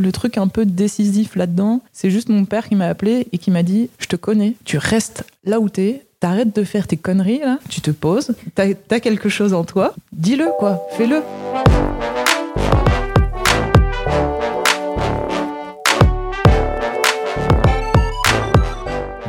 Le truc un peu décisif là-dedans, c'est juste mon père qui m'a appelé et qui m'a dit Je te connais, tu restes là où t'es, t'arrêtes de faire tes conneries là, tu te poses, t'as as quelque chose en toi, dis-le quoi, fais-le.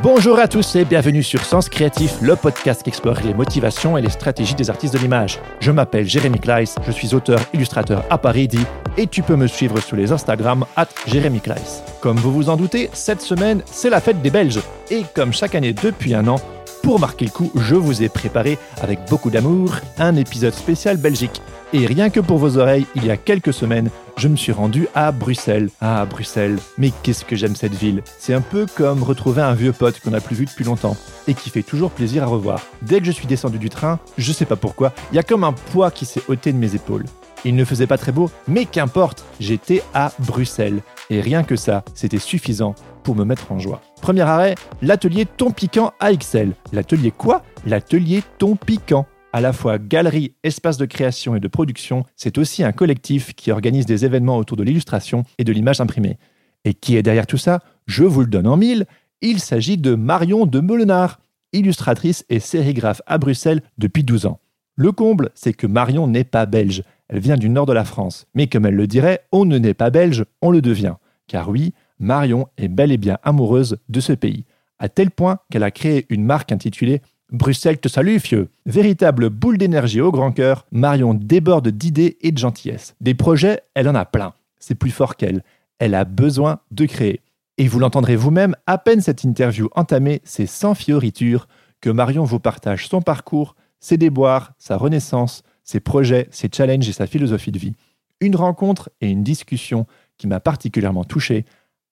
Bonjour à tous et bienvenue sur Sens Créatif, le podcast qui explore les motivations et les stratégies des artistes de l'image. Je m'appelle Jérémy Kleiss, je suis auteur illustrateur à Paris dit et tu peux me suivre sur les Instagram at Jérémy Kleiss. Comme vous vous en doutez, cette semaine c'est la fête des Belges et comme chaque année depuis un an, pour marquer le coup, je vous ai préparé avec beaucoup d'amour un épisode spécial Belgique. Et rien que pour vos oreilles, il y a quelques semaines, je me suis rendu à Bruxelles. Ah, Bruxelles, mais qu'est-ce que j'aime cette ville. C'est un peu comme retrouver un vieux pote qu'on n'a plus vu depuis longtemps et qui fait toujours plaisir à revoir. Dès que je suis descendu du train, je sais pas pourquoi, il y a comme un poids qui s'est ôté de mes épaules. Il ne faisait pas très beau, mais qu'importe, j'étais à Bruxelles. Et rien que ça, c'était suffisant pour me mettre en joie. Premier arrêt, l'atelier Ton Piquant AXL. L'atelier quoi? L'atelier Ton Piquant. À la fois galerie, espace de création et de production, c'est aussi un collectif qui organise des événements autour de l'illustration et de l'image imprimée. Et qui est derrière tout ça? Je vous le donne en mille. Il s'agit de Marion de Meulenard, illustratrice et sérigraphe à Bruxelles depuis 12 ans. Le comble, c'est que Marion n'est pas belge, elle vient du nord de la France. Mais comme elle le dirait, on ne naît pas belge, on le devient. Car oui, Marion est bel et bien amoureuse de ce pays, à tel point qu'elle a créé une marque intitulée Bruxelles te salue, fieu. Véritable boule d'énergie au grand cœur, Marion déborde d'idées et de gentillesse. Des projets, elle en a plein. C'est plus fort qu'elle. Elle a besoin de créer. Et vous l'entendrez vous-même, à peine cette interview entamée, c'est sans fioriture que Marion vous partage son parcours, ses déboires, sa renaissance, ses projets, ses challenges et sa philosophie de vie. Une rencontre et une discussion qui m'a particulièrement touché.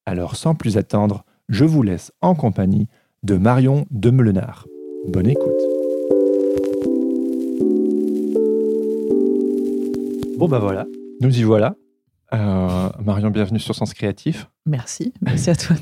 Alors sans plus attendre, je vous laisse en compagnie de Marion de Meulenard. Bonne écoute. Bon bah voilà, nous y voilà. Euh, Marion, bienvenue sur Sens Créatif. Merci, merci à toi.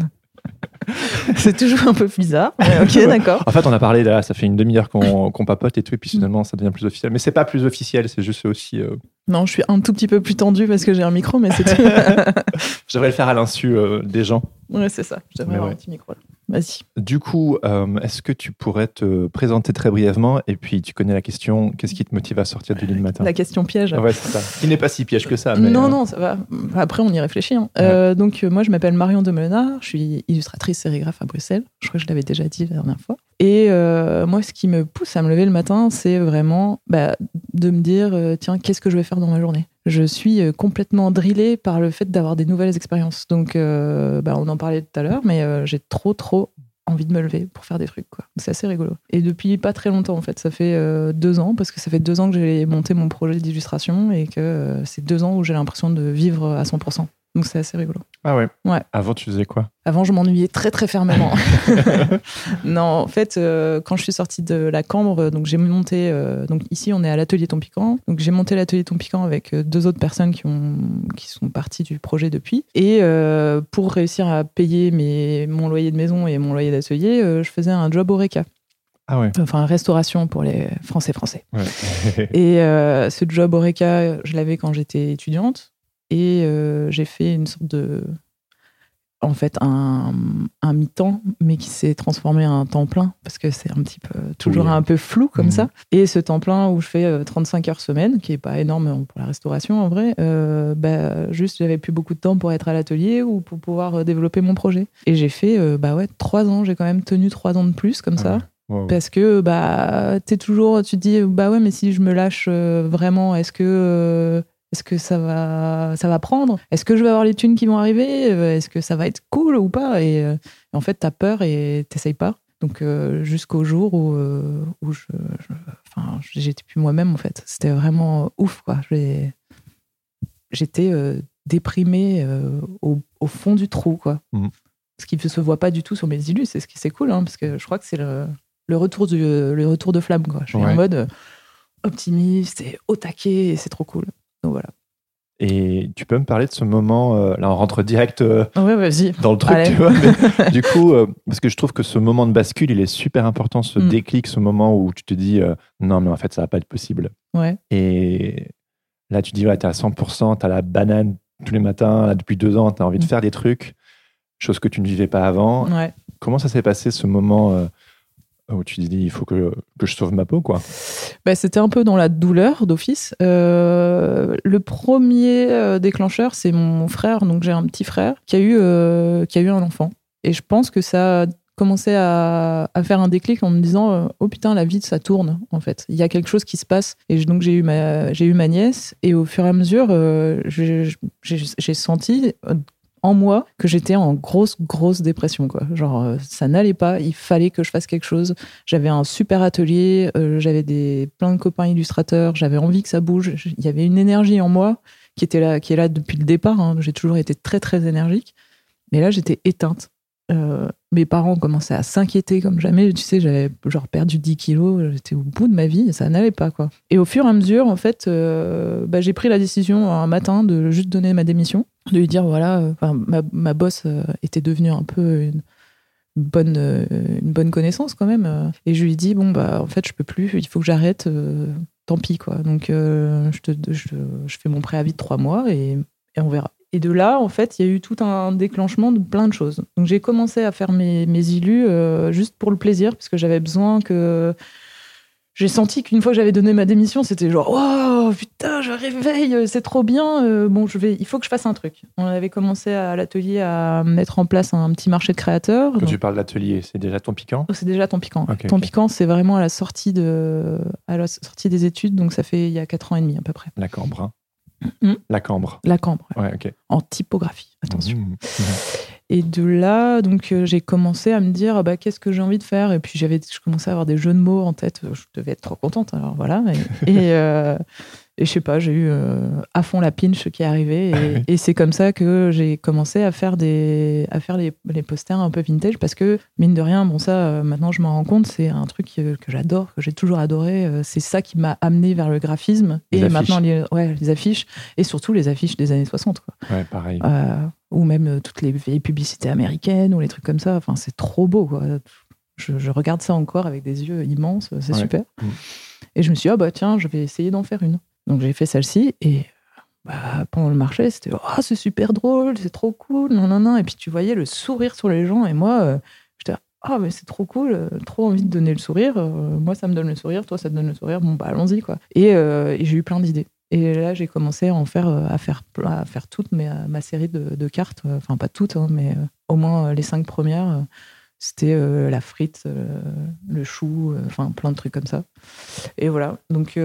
c'est toujours un peu bizarre. ok, d'accord. En fait, on a parlé là, ça fait une demi-heure qu'on qu'on papote et tout, et puis finalement, ça devient plus officiel. Mais c'est pas plus officiel, c'est juste aussi. euh, Non, je suis un tout petit peu plus tendue parce que j'ai un micro, mais c'est tout. Je devrais le faire à l'insu euh, des gens. ouais, c'est ça. Je devrais Mais avoir ouais. un petit micro. Vas-y. Du coup, euh, est-ce que tu pourrais te présenter très brièvement Et puis, tu connais la question qu'est-ce qui te motive à sortir du lit le matin? La question piège. Ah Ouais, c'est ça. Qui n'est pas si piège que ça. Mais, non, euh, non, ça va. Après, on y réfléchit. hein. Donc, moi, je m'appelle Marion de Meulenard. Je suis illustratrice sérigraphe à Bruxelles. Je crois que je l'avais déjà dit la dernière fois. Et euh, moi, ce qui me pousse à me lever le matin, c'est vraiment bah, de me dire euh, tiens, qu'est-ce que je vais faire dans ma journée? Je suis euh, complètement drillée par le fait d'avoir des nouvelles expériences. Donc, bah, on en parlait tout à l'heure, mais j'ai trop, trop envie de me lever pour faire des trucs. C'est assez rigolo. Et depuis pas très longtemps, en fait. Ça fait deux ans, parce que ça fait deux ans que j'ai monté mon projet d'illustration et que c'est deux ans où j'ai l'impression de vivre à 100%. Donc c'est assez rigolo. Ah ouais. Ouais. Avant, tu faisais quoi? Avant, je m'ennuyais très très fermement. non, en fait, euh, quand je suis sortie de la Cambre, donc j'ai monté. euh, donc ici, on est à l'atelier Ton Piquant. Donc j'ai monté l'atelier Ton Piquant avec euh, deux autres personnes qui ont qui sont parties du projet depuis. Et euh, pour réussir à payer mes mon loyer de maison et mon loyer d'atelier, je faisais un job au RECA, Ah ouais. enfin restauration pour les Français français. ouais. Et euh, ce job Oreca, je l'avais quand j'étais étudiante. Et euh, j'ai fait une sorte de. En fait, un, un mi-temps, mais qui s'est transformé en temps plein, parce que c'est un petit peu. toujours Oui. un peu flou comme Mhm. ça. Et ce temps plein où je fais euh, 35 heures semaine, qui est pas énorme pour la restauration en vrai, euh, bah, juste j'avais plus beaucoup de temps pour être à l'atelier ou pour pouvoir euh, développer mon projet. Et j'ai fait, euh, bah ouais, trois ans, j'ai quand même tenu trois ans de plus comme Ah ça. ouais. Wow. Parce que bah t'es toujours, tu te dis bah ouais mais si je me lâche euh, vraiment, est-ce que euh, est-ce que ça va ça va prendre? Est-ce que je vais avoir les thunes qui vont arriver? Euh, Est-ce que ça va être cool ou pas? Et, euh, et en fait t'as peur et t'essayes pas. Donc euh, jusqu'au jour où euh, où je, je- enfin j'étais plus moi-même en fait. C'était vraiment ouf quoi. J'ai j'étais euh, déprimée au, au fond du trou, quoi. Mhm. Ce qui ne se voit pas du tout sur mes illus, c'est ce qui c'est cool, hein, parce que je crois que c'est le, le retour du le retour de flamme, quoi. Je suis Ouais. en mode optimiste et au taquet, et c'est trop cool. Donc voilà. Et tu peux me parler de ce moment, euh, là on rentre direct euh, vas-y. dans le truc, Allez. tu vois, mais du coup, euh, parce que je trouve que ce moment de bascule, il est super important, ce Mm. déclic, ce moment où tu te dis, non mais en fait ça va pas être possible. Ouais. Et là tu dis, ouais, t'es à 100%, t'as la banane tous les matins, là, depuis deux ans, t'as envie de Mm. faire des trucs, chose que tu ne vivais pas avant. Ouais. Comment ça s'est passé ce moment où tu dis, il faut que, que je sauve ma peau, quoi Bah, c'était un peu dans la douleur d'office. Euh, le premier euh, déclencheur, c'est mon frère. Donc j'ai un petit frère qui a eu, euh, qui a eu un enfant. Et je pense que ça a commencé à, à faire un déclic en me disant oh putain la vie ça tourne en fait il y a quelque chose qui se passe et donc j'ai eu ma j'ai eu ma nièce et au fur et à mesure j'ai senti en moi que j'étais en grosse grosse dépression quoi genre euh, ça n'allait pas il fallait que je fasse quelque chose j'avais un super atelier, euh, j'avais des plein de copains illustrateurs, j'avais envie que ça bouge. Il y avait une énergie en moi qui était là, qui est là depuis le départ. hein. J'ai toujours été très très énergique, mais là j'étais éteinte. Euh, mes parents commençaient à s'inquiéter comme jamais. Tu sais, j'avais genre perdu 10 kilos, j'étais au bout de ma vie, ça n'allait pas quoi. Et au fur et à mesure, en fait, euh, bah, j'ai pris la décision un matin de juste donner ma démission, de lui dire voilà, euh, ma, ma boss était devenue un peu une bonne, une bonne connaissance quand même. Et je lui dit, bon, bah, en fait, je peux plus, il faut que j'arrête, tant pis, quoi. Donc, je, te, je fais mon préavis de trois mois et, et on verra. Et de là, en fait, il y a eu tout un déclenchement de plein de choses. Donc, j'ai commencé à faire mes, mes illus euh, juste pour le plaisir, parce que j'avais besoin que. J'ai senti qu'une fois que j'avais donné ma démission, c'était genre, oh putain, je réveille, c'est trop bien. euh, bon, je vais, il faut que je fasse un truc. On avait commencé à l'atelier à mettre en place un petit marché de créateurs. Quand Donc- tu parles d'atelier, c'est déjà ton piquant? Oh, c'est déjà ton piquant. Ton piquant, c'est vraiment à la sortie de, à la sortie des études, donc ça fait il y a 4 ans et demi à peu près. La cambre. Hein. Hmm. La cambre. La cambre, ouais. En typographie. Attention. Mhm. Et de là, donc euh, j'ai commencé à me dire ah bah qu'est-ce que j'ai envie de faire? Et puis j'avais, je commençais à avoir des jeux de mots en tête. Je devais être trop contente. Alors voilà. Et, et, euh, et je sais pas, j'ai eu euh, à fond la pinch qui est arrivée. Et, et c'est comme ça que j'ai commencé à faire des, à faire les, les posters un peu vintage parce que mine de rien, bon ça, euh, maintenant je m'en rends compte, c'est un truc que, que j'adore, que j'ai toujours adoré. Euh, C'est ça qui m'a amené vers le graphisme Les et affiches. maintenant les, ouais, les affiches et surtout les affiches des années 60. Quoi. Ouais, pareil. Euh, ou même euh, toutes les vieilles publicités américaines ou les trucs comme ça. Enfin, c'est trop beau, quoi. Je, je regarde ça encore avec des yeux immenses, c'est Ouais. super. Mm. Et je me suis dit, ah bah tiens, je vais essayer d'en faire une. Donc j'ai fait celle-ci et bah, pendant le marché, c'était, oh, c'est super drôle, c'est trop cool, non, non, non. Et puis tu voyais le sourire sur les gens et moi, euh, j'étais, ah, mais c'est trop cool, euh, trop envie de donner le sourire. euh, moi, ça me donne le sourire, toi, ça te donne le sourire. Bon, bah allons-y, quoi. Et, euh, j'ai eu plein d'idées. Et là, j'ai commencé à en faire, à faire, à faire toute ma, série de, cartes. Enfin, pas toutes, hein, mais au moins les cinq premières. C'était la frite, le chou, enfin plein de trucs comme ça. Et voilà. Donc,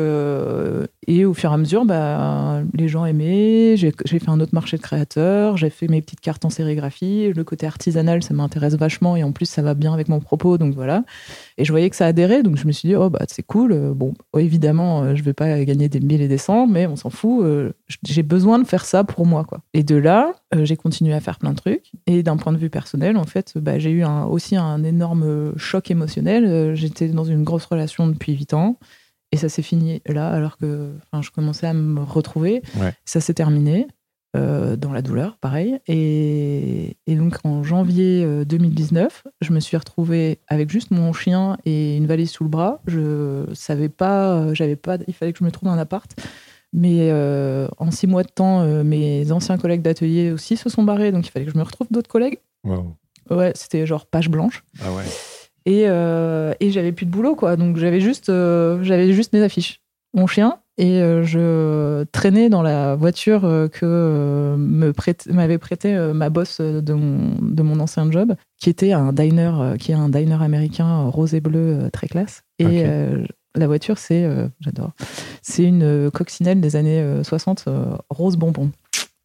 et au fur et à mesure, bah, les gens aimaient. J'ai fait un autre marché de créateurs. J'ai fait mes petites cartes en sérigraphie. Le côté artisanal, ça m'intéresse vachement. Et en plus, ça va bien avec mon propos. Donc voilà. Et je voyais que ça adhérait. Donc je me suis dit, oh, bah, c'est cool. Euh, Bon, évidemment, euh, je vais pas gagner des mille et des cents, mais on s'en fout. Euh, J'ai besoin de faire ça pour moi. Quoi. Et de là, j'ai continué à faire plein de trucs. Et d'un point de vue personnel, en fait, bah, j'ai eu aussi un énorme choc émotionnel. J'étais dans une grosse relation depuis 8 ans. Et ça s'est fini là, alors que je commençais à me retrouver. Ouais. Ça s'est terminé euh, dans la douleur, pareil. Et, et donc en janvier euh, 2019, je me suis retrouvée avec juste mon chien et une valise sous le bras. Je savais pas, euh, j'avais pas, il fallait que je me trouve un appart. Mais euh, en six mois de temps, euh, mes anciens collègues d'atelier aussi se sont barrés, donc il fallait que je me retrouve d'autres collègues. Wow. Ouais, c'était genre page blanche. Ah ouais. Et, euh, et j'avais plus de boulot, quoi. Donc j'avais juste, euh, j'avais juste mes affiches, mon chien, et euh, je traînais dans la voiture que m'avait prêté ma boss de mon, de mon ancien job, qui était un diner, qui est un diner américain rose et bleu très classe. Et la voiture, c'est, j'adore, c'est une coccinelle des années euh, 60, euh, rose bonbon.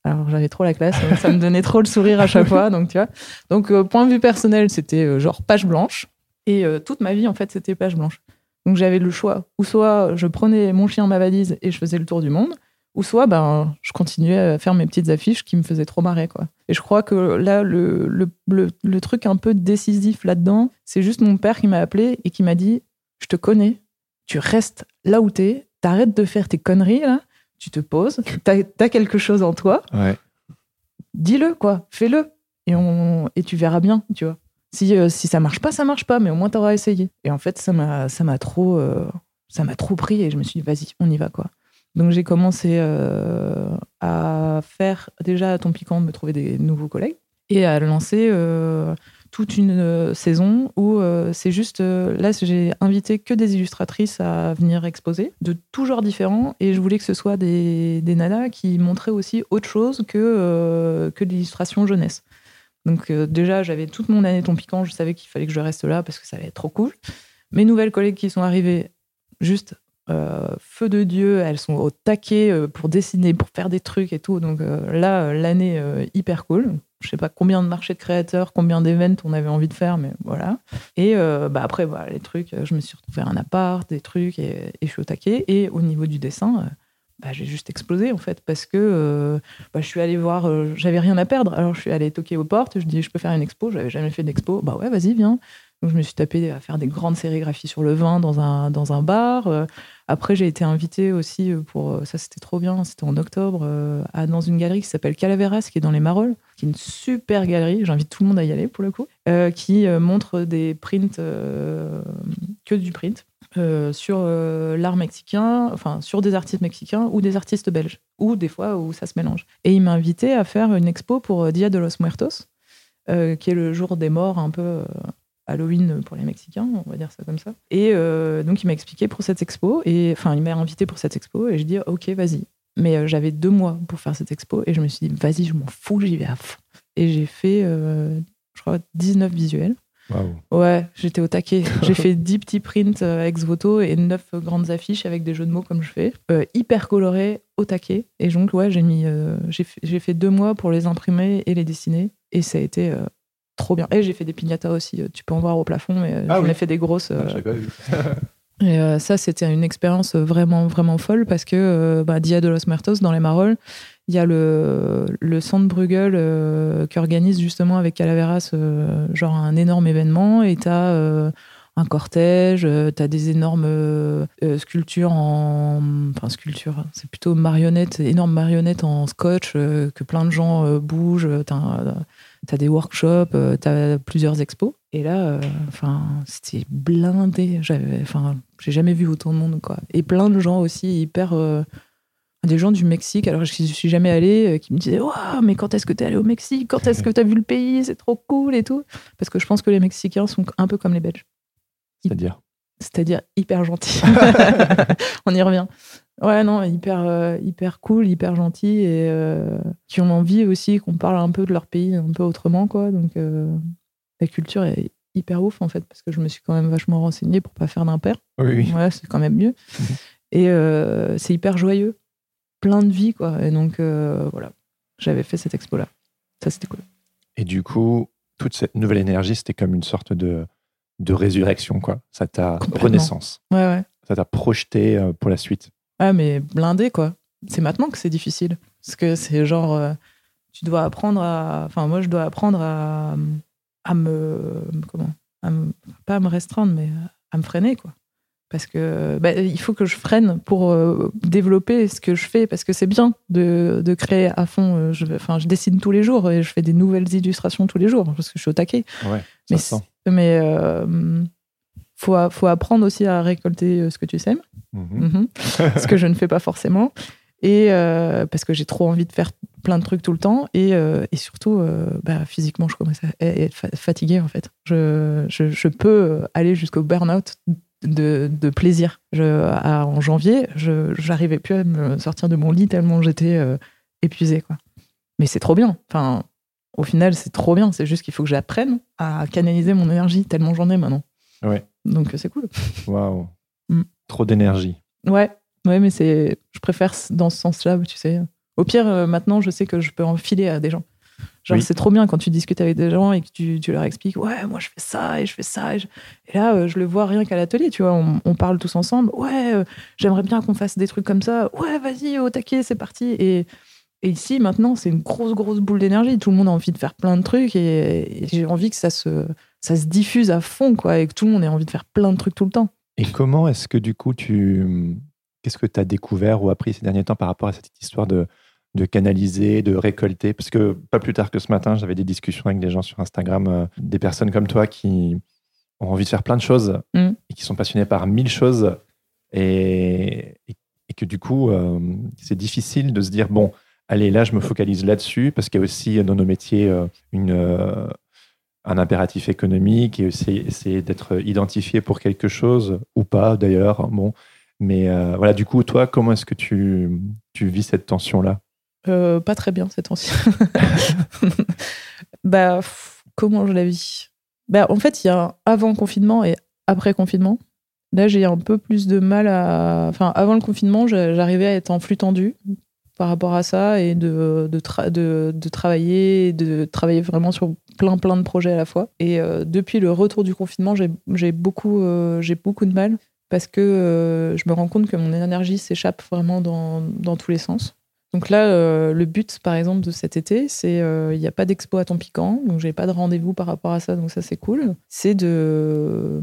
Alors j'avais trop la classe, ça me donnait trop le sourire à chaque fois, donc tu vois. Donc euh, point de vue personnel, c'était euh, genre page blanche. Et euh, toute ma vie, en fait, c'était page blanche. Donc j'avais le choix. Ou soit je prenais mon chien, ma valise et je faisais le tour du monde, ou soit ben, je continuais à faire mes petites affiches qui me faisaient trop marrer. Quoi. Et je crois que là, le, le, le, truc un peu décisif là-dedans, c'est juste mon père qui m'a appelé et qui m'a dit Je te connais, tu restes là où t'es, t'arrêtes de faire tes conneries là, tu te poses, t'as as quelque chose en toi, dis-le, quoi, fais-le, et, on, et tu verras bien, tu vois. Si, euh, si ça marche pas, ça marche pas, mais au moins t'auras essayé. Et en fait, ça m'a trop, euh, ça m'a trop pris et je me suis dit, vas-y, on y va, quoi. Donc j'ai commencé euh, à faire déjà à ton piquant de me trouver des nouveaux collègues et à lancer toute une saison où c'est juste là j'ai invité que des illustratrices à venir exposer de tout genre différents et je voulais que ce soit des, des nanas qui montraient aussi autre chose que que l'illustration jeunesse. Donc déjà j'avais toute mon année ton piquant, je savais qu'il fallait que je reste là parce que ça allait être trop cool. Mes nouvelles collègues qui sont arrivées juste euh, feu de Dieu, elles sont au taquet euh, pour dessiner, pour faire des trucs et tout. Donc euh, là, l'année hyper cool. Je sais pas combien de marchés de créateurs, combien d'événements on avait envie de faire, mais voilà. Et bah, après, voilà, les trucs, je me suis retrouvé un appart, des trucs, et, je suis au taquet. Et au niveau du dessin, bah, j'ai juste explosé en fait, parce que bah, je suis allée voir, j'avais rien à perdre. Alors je suis allée toquer aux portes, je dis, je peux faire une expo, j'avais jamais fait d'expo. Bah ouais, vas-y, viens. Donc je me suis tapé à faire des grandes sérigraphies sur le vin dans un, dans un bar. Après, j'ai été invitée aussi pour. Euh, ça, c'était trop bien. C'était en octobre, euh, dans une galerie qui s'appelle Calaveras, qui est dans les Marolles, qui est une super galerie. J'invite tout le monde à y aller pour le coup. Euh, qui montre des prints, que du print, sur l'art mexicain, enfin, sur des artistes mexicains ou des artistes belges, ou des fois où ça se mélange. Et il m'a invité à faire une expo pour Dia de los Muertos, qui est le jour des morts un peu Halloween pour les Mexicains, on va dire ça comme ça. Et euh, donc, il m'a expliqué pour cette expo, et enfin, il m'a invité pour cette expo, et je dis, ok, vas-y. Mais euh, j'avais deux mois pour faire cette expo, et je me suis dit, vas-y, je m'en fous, j'y vais à fond. Et j'ai fait, euh, je crois, 19 visuels. Ouais, j'étais au taquet. J'ai fait 10 petits prints ex voto et 9 grandes affiches avec des jeux de mots comme je fais. hyper colorés, au taquet. Et donc, ouais, j'ai mis, j'ai fait, fait, deux mois pour les imprimer et les dessiner. Et ça a été trop bien. Et j'ai fait des pignatas aussi, euh, tu peux en voir au plafond, mais euh, ah j'en ai fait des grosses. Ah, euh, et ça, c'était une expérience vraiment, vraiment folle parce que bah, Dia de los Muertos, dans les Marolles, il y a le, le centre Bruegel qui organise justement avec Calaveras genre un énorme événement et tu as un cortège, tu as des énormes sculptures en. Enfin, sculptures, c'est plutôt marionnettes, énormes marionnettes en scotch que plein de gens bougent tu as des workshops, euh, tu as plusieurs expos. Et là, euh, enfin, c'était blindé. J'avais, j'ai jamais vu autant de monde, quoi. Et plein de gens aussi hyper. Euh, des gens du Mexique, alors je suis jamais allée, qui me disaient Waouh, mais quand est-ce que tu es allé au Mexique? Quand est-ce que tu as vu le pays? C'est trop cool et tout. Parce que je pense que les Mexicains sont un peu comme les Belges. C'est-à-dire? C'est-à-dire hyper gentils. On y revient. Ouais, non, hyper, euh, hyper cool, hyper gentil et euh, qui ont envie aussi qu'on parle un peu de leur pays un peu autrement, quoi. Donc, euh, la culture est hyper ouf, en fait, parce que je me suis quand même vachement renseignée pour pas faire d'impair. Oui, oui. Ouais, c'est quand même mieux. Mhm. Et c'est hyper joyeux, plein de vie, quoi. Et donc, voilà, j'avais fait cette expo-là. Ça, c'était cool. Et du coup, toute cette nouvelle énergie, c'était comme une sorte de, de résurrection, quoi. Ça t'a renaissance. Ouais, ouais. Ça t'a projeté pour la suite. Ah, mais blindé, quoi. C'est maintenant que c'est difficile. Parce que c'est genre, euh, tu dois apprendre à. Enfin, moi, je dois apprendre à, à me. Comment Pas à me restreindre, mais à me freiner, quoi. Parce que bah, il faut que je freine pour euh, développer ce que je fais, parce que c'est bien de, de, créer à fond. Euh, je, enfin, je dessine tous les jours et je fais des nouvelles illustrations tous les jours, parce que je suis au taquet. Ouais, mais, mais faut, faut apprendre aussi à récolter euh, ce que tu sèmes. Mhm. ce que je ne fais pas forcément. Et euh, parce que j'ai trop envie de faire plein de trucs tout le temps. Et, euh, et surtout, bah, physiquement, je commence à être fatiguée, en fait. Je, je, je peux aller jusqu'au burn-out de, de, plaisir. Je, en janvier, je n'arrivais plus à me sortir de mon lit tellement j'étais épuisée. Quoi. Mais c'est trop bien. Enfin, au final, c'est trop bien. C'est juste qu'il faut que j'apprenne à canaliser mon énergie tellement j'en ai maintenant. Ouais. Donc c'est cool. Waouh. Mm. Trop d'énergie. Ouais, ouais, mais c'est, je préfère dans ce sens-là, tu sais. Au pire, euh, maintenant, je sais que je peux en filer à des gens. Genre, c'est trop bien quand tu discutes avec des gens et que tu, tu, leur expliques, ouais, moi je fais ça et je fais ça. Et, là, euh, je le vois rien qu'à l'atelier, tu vois, on, parle tous ensemble, ouais, euh, j'aimerais bien qu'on fasse des trucs comme ça, ouais, vas-y, au taquet, c'est parti. Et, et, ici, maintenant, c'est une grosse, grosse boule d'énergie. Tout le monde a envie de faire plein de trucs et, j'ai envie que ça se, ça se diffuse à fond, quoi, et que tout le monde ait envie de faire plein de trucs tout le temps. Et comment est-ce que du coup, tu. Qu'est-ce que tu as découvert ou appris ces derniers temps par rapport à cette histoire de de canaliser, de récolter? Parce que pas plus tard que ce matin, j'avais des discussions avec des gens sur Instagram, euh, des personnes comme toi qui ont envie de faire plein de choses mm. et qui sont passionnés par mille choses et, et, que du coup, euh, c'est difficile de se dire, bon, allez, là, je me focalise là-dessus parce qu'il y a aussi dans nos métiers euh, une, un impératif économique et aussi essayer d'être identifié pour quelque chose ou pas d'ailleurs. Bon, mais voilà, du coup, toi, comment est-ce que tu, tu vis cette tension-là? Euh, pas très bien cette ancienne. bah, comment je la vis? Bah, En fait, il y a avant confinement et après confinement. Là, j'ai un peu plus de mal à. Enfin, avant le confinement, j'arrivais à être en flux tendu par rapport à ça et de, de, travailler, de travailler vraiment sur plein, plein de projets à la fois. Et euh, depuis le retour du confinement, j'ai beaucoup, euh, beaucoup de mal parce que je me rends compte que mon énergie s'échappe vraiment dans, dans tous les sens. Donc là, euh, le but, par exemple, de cet été, c'est euh, il n'y a pas d'expo à piquant, donc j'ai pas de rendez-vous par rapport à ça, donc ça c'est cool. C'est de,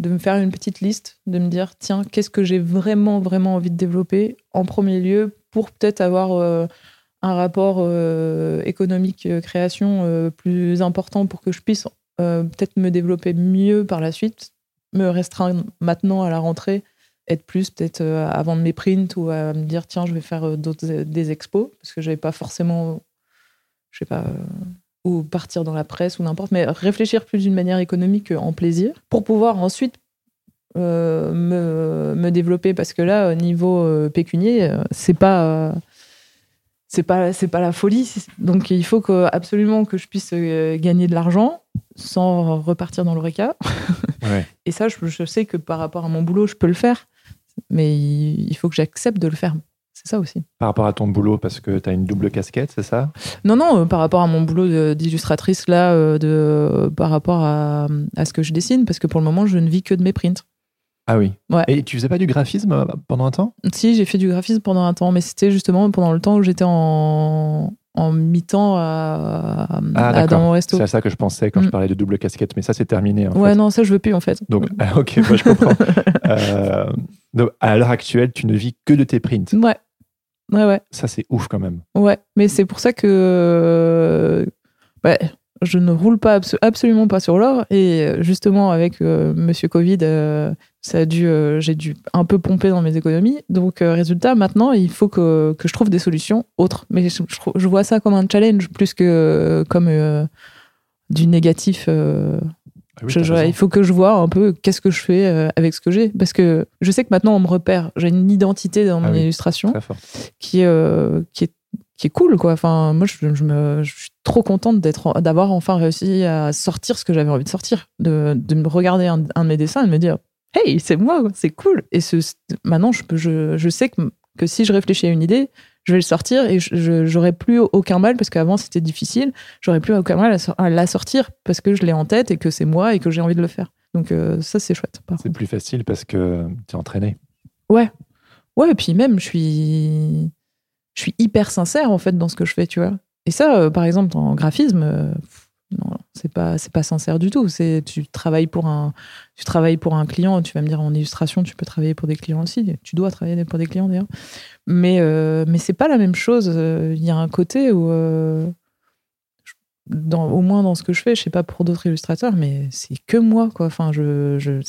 de me faire une petite liste, de me dire tiens, qu'est-ce que j'ai vraiment, vraiment envie de développer en premier lieu pour peut-être avoir euh, un rapport économique création plus important pour que je puisse peut-être me développer mieux par la suite, me restreindre maintenant à la rentrée être plus peut-être euh, avant de mes prints ou à me dire tiens je vais faire euh, d'autres euh, des expos parce que j'avais pas forcément je sais pas ou partir dans la presse ou n'importe mais réfléchir plus d'une manière économique en plaisir pour pouvoir ensuite me, me, développer. Parce que là au niveau pécunier c'est pas c'est pas c'est pas la folie. Donc il faut que absolument que je puisse gagner de l'argent sans repartir dans l'oreca et ça je, je, sais que par rapport à mon boulot je peux le faire. Mais il faut que j'accepte de le faire. C'est ça aussi. Par rapport à ton boulot, parce que tu as une double casquette, c'est ça? Non, non, euh, par rapport à mon boulot d'illustratrice, là, euh, de, par rapport à, à, ce que je dessine, parce que pour le moment, je ne vis que de mes prints. Ah oui. Ouais. Et tu faisais pas du graphisme euh, pendant un temps? Si, j'ai fait du graphisme pendant un temps, mais c'était justement pendant le temps où j'étais en, en mi-temps à, ah, dans mon resto. C'est à ça que je pensais quand je mm. parlais de double casquette, mais ça c'est terminé. En ouais, non, ça je veux plus en fait. Donc, ah, ok, moi je comprends. euh, donc, à l'heure actuelle, tu ne vis que de tes prints. Ouais. Ouais, ouais. Ça c'est ouf quand même. Ouais, mais c'est pour ça que. Ouais, je ne roule pas absolument pas sur l'or. Et euh, justement, avec euh, Monsieur Covid, euh, ça a dû, j'ai dû un peu pomper dans mes économies. Donc, résultat, maintenant, il faut que, que, je trouve des solutions autres. Mais je, je, vois ça comme un challenge plus que comme du négatif. Ah il faut que je vois un peu qu'est-ce que je fais avec ce que j'ai. Parce que je sais que maintenant, on me repère. J'ai une identité dans ah mon illustration qui, qui est qui est cool quoi enfin moi je, me, je suis trop contente d'avoir enfin réussi à sortir ce que j'avais envie de sortir de, de me regarder un, de mes dessins et de me dire hey c'est moi c'est cool et ce, maintenant je, je, je sais que, que si je réfléchis à une idée je vais le sortir et j'aurai plus aucun mal parce qu'avant c'était difficile j'aurais plus aucun mal à, la sortir parce que je l'ai en tête et que c'est moi et que j'ai envie de le faire. Donc euh, ça c'est chouette c'est plus facile parce que tu es entraîné. Ouais. Ouais et puis même je suis je suis hyper sincère en fait dans ce que je fais, tu vois. Et ça, euh, par exemple, en graphisme, euh, non, c'est pas c'est pas sincère du tout. C'est tu travailles pour un tu travailles pour un client. Tu vas me dire en illustration, tu peux travailler pour des clients aussi. Tu dois travailler pour des clients d'ailleurs. Mais euh, mais c'est pas la même chose. Il y a un côté où dans, au moins dans ce que je fais, je sais pas pour d'autres illustrateurs, mais c'est que moi quoi. Enfin, je je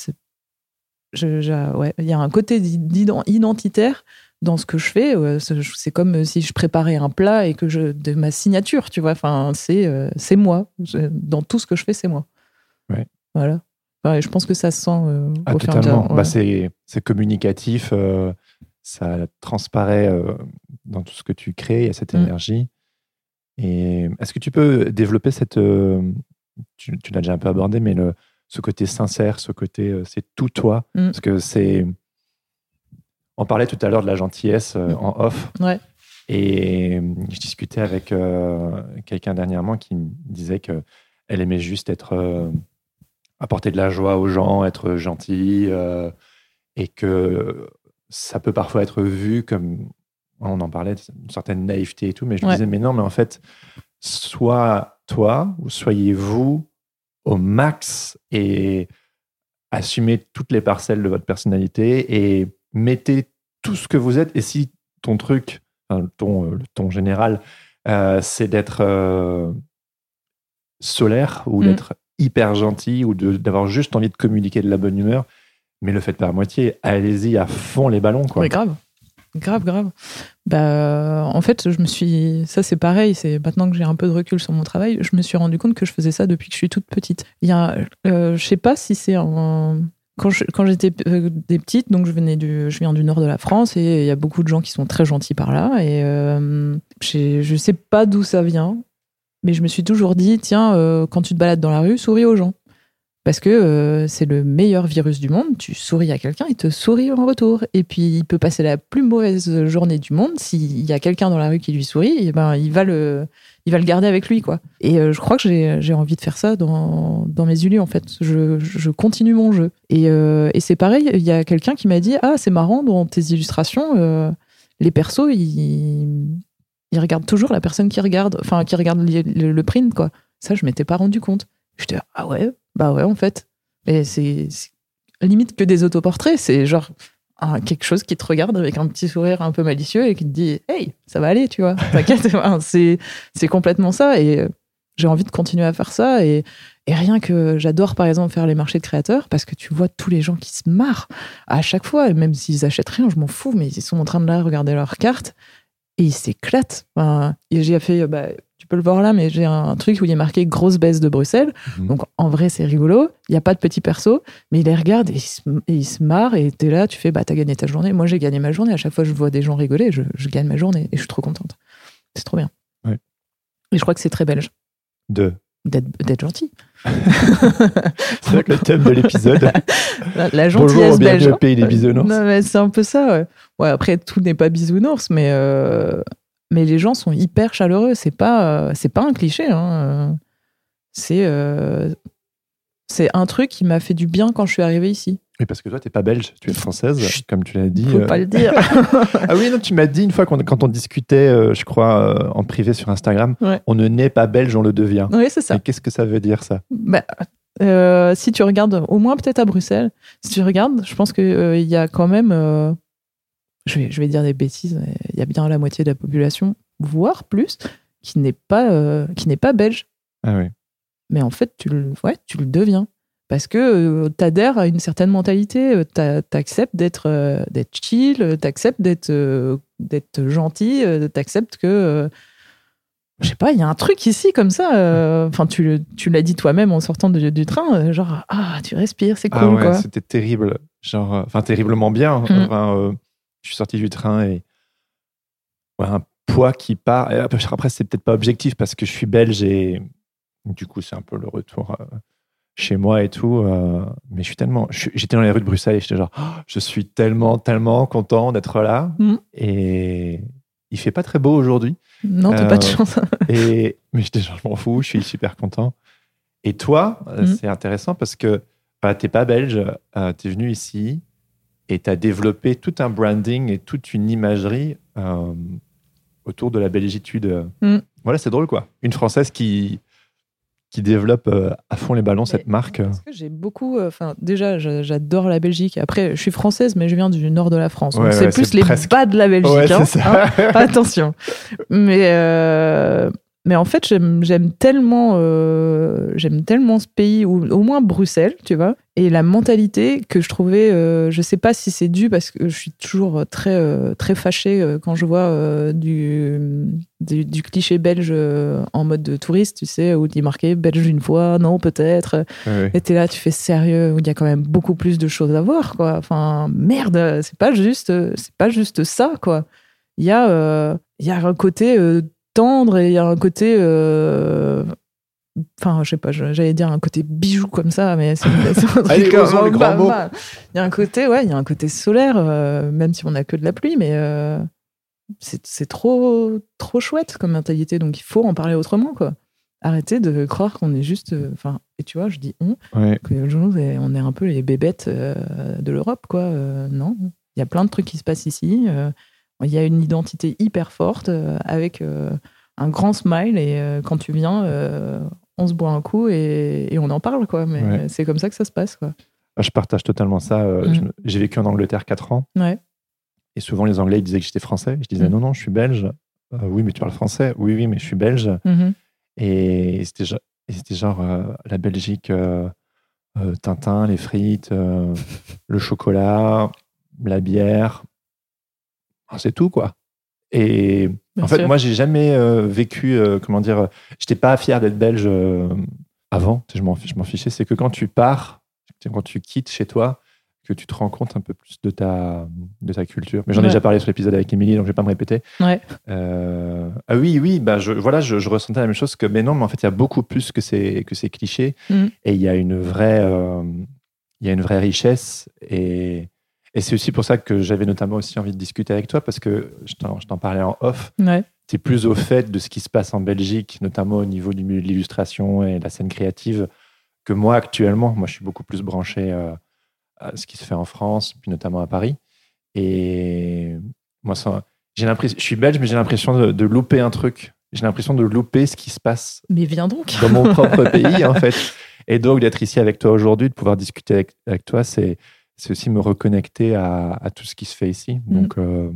je, il y a un côté identitaire dans ce que je fais. C'est comme si je préparais un plat et que je de ma signature, tu vois. Enfin, c'est euh, c'est moi. Dans tout ce que je fais, c'est moi. Ouais. Voilà. je pense que ça se sent euh, ah, totalement. Bah, c'est communicatif, euh, ça transparaît dans tout ce que tu crées, il y a cette mm. énergie. Et est-ce que tu peux développer cette. tu, tu l'as déjà un peu abordé, mais le, ce côté sincère, ce côté c'est tout toi. Mm. Parce que c'est on parlait tout à l'heure de la gentillesse euh, en off. Ouais. Et je discutais avec quelqu'un dernièrement qui me disait que elle aimait juste être apporter de la joie aux gens, être gentil, et que ça peut parfois être vu comme on en parlait, une certaine naïveté et tout, mais je me disais, mais non, mais en fait, soit toi, ou soyez vous au max et assumez toutes les parcelles de votre personnalité et mettez tout ce que vous êtes. Et si ton truc, enfin, ton, le ton général, euh, c'est d'être euh, solaire ou mm. d'être hyper gentil ou d'avoir juste envie de communiquer de la bonne humeur, mais le faites pas à moitié. Allez-y à fond les ballons. Quoi. Oui, grave. Grave, grave. Bah, en fait, je me suis. Ça, c'est pareil. C'est maintenant que j'ai un peu de recul sur mon travail, je me suis rendu compte que je faisais ça depuis que je suis toute petite. Il y a, euh, je sais pas si c'est en. Quand, j'étais euh, des petites, donc je venais du, je viens du nord de la France et il y a beaucoup de gens qui sont très gentils par là. Et euh, je sais pas d'où ça vient, mais je me suis toujours dit, tiens, euh, quand tu te balades dans la rue, souris aux gens. Parce que euh, c'est le meilleur virus du monde. Tu souris à quelqu'un, il te sourit en retour. Et puis, il peut passer la plus mauvaise journée du monde. S'il y a quelqu'un dans la rue qui lui sourit, eh ben, il, va le, il va le garder avec lui. quoi. Et euh, je crois que j'ai envie de faire ça dans, dans mes ulus, en fait. Je, je continue mon jeu. Et, euh, et c'est pareil, il y a quelqu'un qui m'a dit Ah, c'est marrant, dans tes illustrations, les persos, ils, ils regardent toujours la personne qui regarde, enfin, qui regarde le, le print, quoi. Ça, je m'étais pas rendu compte. J'étais ah ouais, bah ouais, en fait. Et c'est limite que des autoportraits. C'est genre quelque chose qui te regarde avec un petit sourire un peu malicieux et qui te dit Hey, ça va aller, tu vois. T'inquiète. c'est complètement ça. Et euh, j'ai envie de continuer à faire ça. Et, et rien que j'adore, par exemple, faire les marchés de créateurs parce que tu vois tous les gens qui se marrent à chaque fois. Et même s'ils achètent rien, je m'en fous, mais ils sont en train de là regarder leur carte et ils s'éclatent. Enfin, j'ai fait. Bah, peux le voir là, mais j'ai un truc où il est marqué grosse baisse de Bruxelles. Mhm. Donc en vrai, c'est rigolo. Il n'y a pas de petit perso, mais il les regarde et il se, marre. Et tu es là, tu fais, bah, t'as gagné ta journée. Moi, j'ai gagné ma journée. À chaque fois, je vois des gens rigoler, je, gagne ma journée et je suis trop contente. C'est trop bien. Et je crois que c'est très belge. De D'être gentil. c'est le thème de l'épisode. La, gentillesse belge. le pays des bisounours. c'est un peu ça. Ouais. après, tout n'est pas bisounours, mais euh, mais les gens sont hyper chaleureux. C'est pas, euh, c'est pas un cliché. Hein. C'est, euh, c'est un truc qui m'a fait du bien quand je suis arrivée ici. Mais parce que toi, tu n'es pas belge, tu es française, comme tu l'as dit. Faut pas le dire. ah oui, non, tu m'as dit une fois quand on discutait, euh, je crois, en privé sur Instagram, on ne naît pas belge, on le devient. Oui, c'est ça. qu'est-ce que ça veut dire, ça? Bah, Si tu regardes, au moins peut-être à Bruxelles, si tu regardes, je pense qu'il il y a quand même je vais, je vais dire des bêtises, il y a bien la moitié de la population, voire plus, qui n'est pas, euh, qui n'est pas belge. Ah oui. Mais en fait, tu le, ouais, tu le deviens. Parce que euh, tu adhères à une certaine mentalité, euh, tu acceptes d'être d'être chill, tu acceptes d'être d'être gentil, tu acceptes que. je sais pas, il y a un truc ici comme ça. Enfin, tu, tu l'as dit toi-même en sortant du, train, genre, ah, tu respires, c'est ah cool. Ah ouais, c'était terrible. Genre, enfin, terriblement bien. Mmh. Enfin, je suis sorti du train et un poids qui part. après, c'est peut-être pas objectif parce que je suis belge et du coup, c'est un peu le retour euh, chez moi et tout. Euh, mais je suis tellement. J'étais dans les rues de Bruxelles et j'étais genre, oh, je suis tellement, tellement content d'être là. Mm. Et il fait pas très beau aujourd'hui. Non, t'as pas de euh, chance. et, mais j'étais genre, je m'en fous, je suis super content. Et toi, mm. c'est intéressant parce que bah, t'es pas belge, tu es venu ici, et tu as développé tout un branding et toute une imagerie euh, autour de la belgitude. Mm. Voilà, c'est drôle, quoi. Une Française qui, qui développe euh, à fond les ballons cette marque. Parce que j'ai beaucoup. Euh, déjà, j'adore la Belgique. Après, je suis française, mais je viens du nord de la France. c'est plus les bas de la Belgique. Hein, hein. Attention. Mais mais en fait, j'aime tellement, euh, j'aime tellement ce pays, ou au moins Bruxelles, tu vois, et la mentalité que je trouvais, euh, je sais pas si c'est dû parce que je suis toujours très, euh, très fâchée quand je vois du, du, cliché belge en mode de touriste, tu sais, où il est marqué belge une fois, non, peut-être. Et t'es là, tu fais sérieux, où il y a quand même beaucoup plus de choses à voir, quoi. Enfin, merde, c'est pas juste, c'est pas juste ça, quoi. Il y a, il y a un côté tendre et il y a un côté euh, enfin je sais pas j'allais dire un côté bijou comme ça mais c'est il y a un côté ouais il y a un côté solaire euh, même si on a que de la pluie mais euh, c'est trop, trop chouette comme mentalité. Donc il faut en parler autrement, quoi. Arrêtez de croire qu'on est juste. Enfin, et tu vois, je dis on, que nous, on est un peu les bébêtes de l'Europe, quoi. Non, il y a plein de trucs qui se passent ici. Il y a une identité hyper forte euh, avec euh, un grand smile. Et euh, quand tu viens, on se boit un coup et, et on en parle, quoi. Mais Ouais. c'est comme ça que ça se passe, quoi. Ah, Je partage totalement ça. Mm. J'ai vécu en Angleterre 4 ans. Ouais. Et souvent, les Anglais ils disaient que j'étais français. Je disais Mm. non, non, je suis belge. Euh, oui, mais tu parles français. Oui, oui, mais je suis belge. Mhm. Et c'était genre, et c'était genre euh, la Belgique, euh, Tintin, les frites, le chocolat, la bière. C'est tout, quoi. Et Bien en fait, sûr. moi, j'ai jamais euh, vécu, euh, comment dire, euh, j'étais pas fier d'être belge euh, avant. Je m'en fichais. C'est que quand tu pars, quand tu quittes chez toi, que tu te rends compte un peu plus de ta, de ta culture. Mais j'en ai déjà parlé sur l'épisode avec Émilie, donc je vais pas me répéter. Ouais. Ah oui, oui, bah je, voilà, je, je ressentais la même chose que, mais non, mais en fait, il y a beaucoup plus que ces, que ces clichés. Mhm. Et il y a une vraie, il y a une vraie richesse. Et, et c'est aussi pour ça que j'avais notamment aussi envie de discuter avec toi, parce que je t'en parlais en off. Ouais. Tu es plus au fait de ce qui se passe en Belgique, notamment au niveau du milieu de l'illustration et de la scène créative, que moi actuellement. Moi, je suis beaucoup plus branché euh, à ce qui se fait en France, puis notamment à Paris. Et moi, j'ai l'impression, je suis belge, mais j'ai l'impression de, de louper un truc. J'ai l'impression de louper ce qui se passe Mais viens donc. dans mon propre pays, en fait. Et donc, d'être ici avec toi aujourd'hui, de pouvoir discuter avec, avec toi, c'est, c'est aussi me reconnecter à, à tout ce qui se fait ici. Mm. Donc, euh,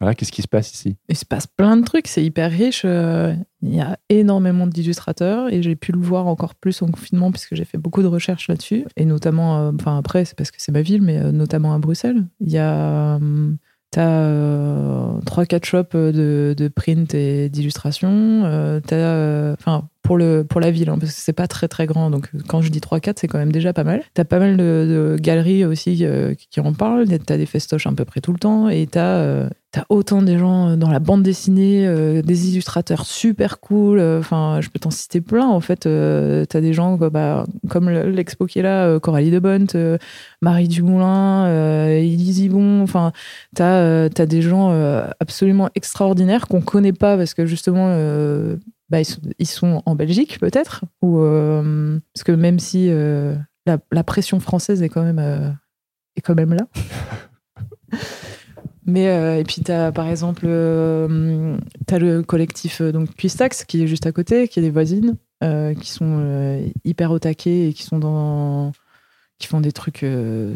voilà, qu'est-ce qui se passe ici? Il se passe plein de trucs, c'est hyper riche. euh, Il y a énormément d'illustrateurs et j'ai pu le voir encore plus en confinement puisque j'ai fait beaucoup de recherches là-dessus. Et notamment, euh, enfin après, c'est parce que c'est ma ville, mais euh, notamment à Bruxelles. Il y a. euh, T'as 3-4 shops de, de print et d'illustration. euh, T'as. euh, Enfin, pour, le, pour la ville, hein, parce que c'est pas très très grand. Donc quand je dis 3-4, c'est quand même déjà pas mal. T'as pas mal de, galeries aussi euh, qui- en parlent. T'as des festoches à peu près tout le temps. Et t'as. euh, autant des gens dans la bande dessinée, euh, des illustrateurs super cool. euh, Enfin, je peux t'en citer plein. En fait, t'as des gens quoi, bah, comme le- l'expo qui est là, Coralie Debont, euh, Marie Dumoulin, Élise Ibon. Enfin, t'as t'as des gens absolument extraordinaires qu'on connaît pas parce que justement, bah, ils, sont, ils sont en Belgique peut-être, ou euh, parce que même si euh, la, la pression française est quand même euh, est quand même là. Mais et puis t'as par exemple t'as le collectif donc Puistax qui est juste à côté, qui est des voisines, qui sont hyper au taquet et qui sont dans qui font des trucs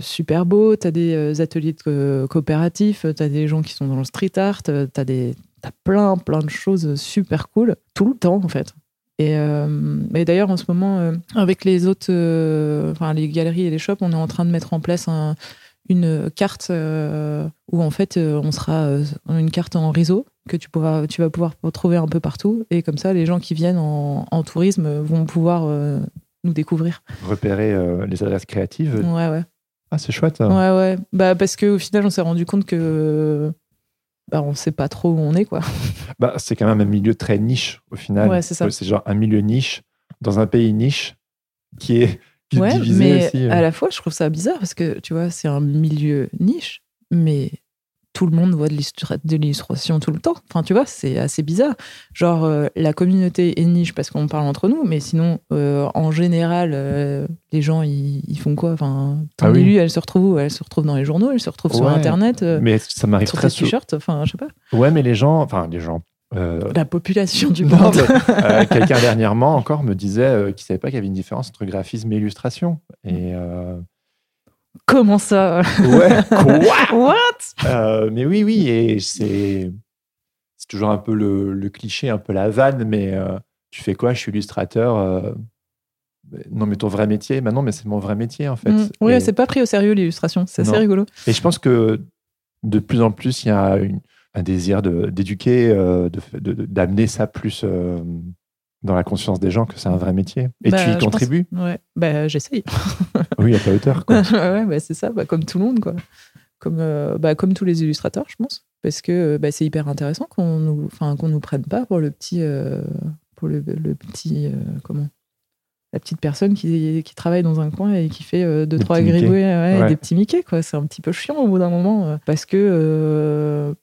super beaux. T'as des euh, ateliers de, coopératifs, t'as des gens qui sont dans le street art, euh, t'as des t'as plein plein de choses super cool tout le temps en fait. Et, euh, et d'ailleurs en ce moment euh, avec les autres, euh, enfin les galeries et les shops, on est en train de mettre en place un une carte où en fait on sera une carte en réseau que tu pourras tu vas pouvoir retrouver un peu partout et comme ça les gens qui viennent en, en tourisme vont pouvoir nous découvrir Repérer les adresses créatives. ouais ouais Ah, c'est chouette. ça. ouais ouais bah parce que au final on s'est rendu compte que bah on sait pas trop où on est quoi Bah, c'est quand même un milieu très niche au final. Ouais, c'est ça. C'est genre un milieu niche dans un pays niche qui est, qui est ouais divisé mais aussi. euh. à la fois je trouve ça bizarre parce que tu vois c'est un milieu niche mais tout le monde voit de l'illustra- de l'illustration tout le temps. Enfin, tu vois, c'est assez bizarre. Genre, euh, la communauté est niche parce qu'on parle entre nous, mais sinon, euh, en général, euh, les gens, ils, font quoi? Enfin, ton Ah oui. élu, elle se retrouve où? Elle se retrouve dans les journaux, elle se retrouve sur. Internet, Mais ça m'arrive sur très souvent. t-shirts. Enfin, je sais pas. Ouais, mais les gens, enfin les gens. La population du non, monde. Quelqu'un dernièrement encore me disait qu'il savait pas qu'il y avait une différence entre graphisme et illustration. Et Comment ça ouais, quoi What Euh, Mais oui, oui, et c'est c'est toujours un peu le, le cliché, un peu la vanne. Mais euh, tu fais quoi? Je suis illustrateur. euh, non, mais ton vrai métier? Bah non, mais c'est mon vrai métier en fait. Mm. Oui, c'est pas pris au sérieux l'illustration. C'est assez rigolo. Et je pense que de plus en plus, il y a une- un désir de- d'éduquer, de- d'amener ça plus dans la conscience des gens que c'est un vrai métier. Et Bah, tu y pense- contribues? Ouais, bah, j'essaye. Oui, à ta hauteur. Quoi. ouais, bah, c'est ça, bah, comme tout le monde, quoi. Comme, euh, bah, comme tous les illustrateurs, je pense. Parce que bah, c'est hyper intéressant qu'on nous, enfin, qu'on nous prenne pas pour le petit, euh, pour le, le petit, euh, comment? La petite personne qui, qui travaille dans un coin et qui fait euh, deux, Des trois ouais, Ouais. des petits Mickey, quoi. C'est un petit peu chiant au bout d'un moment. euh, parce que, euh,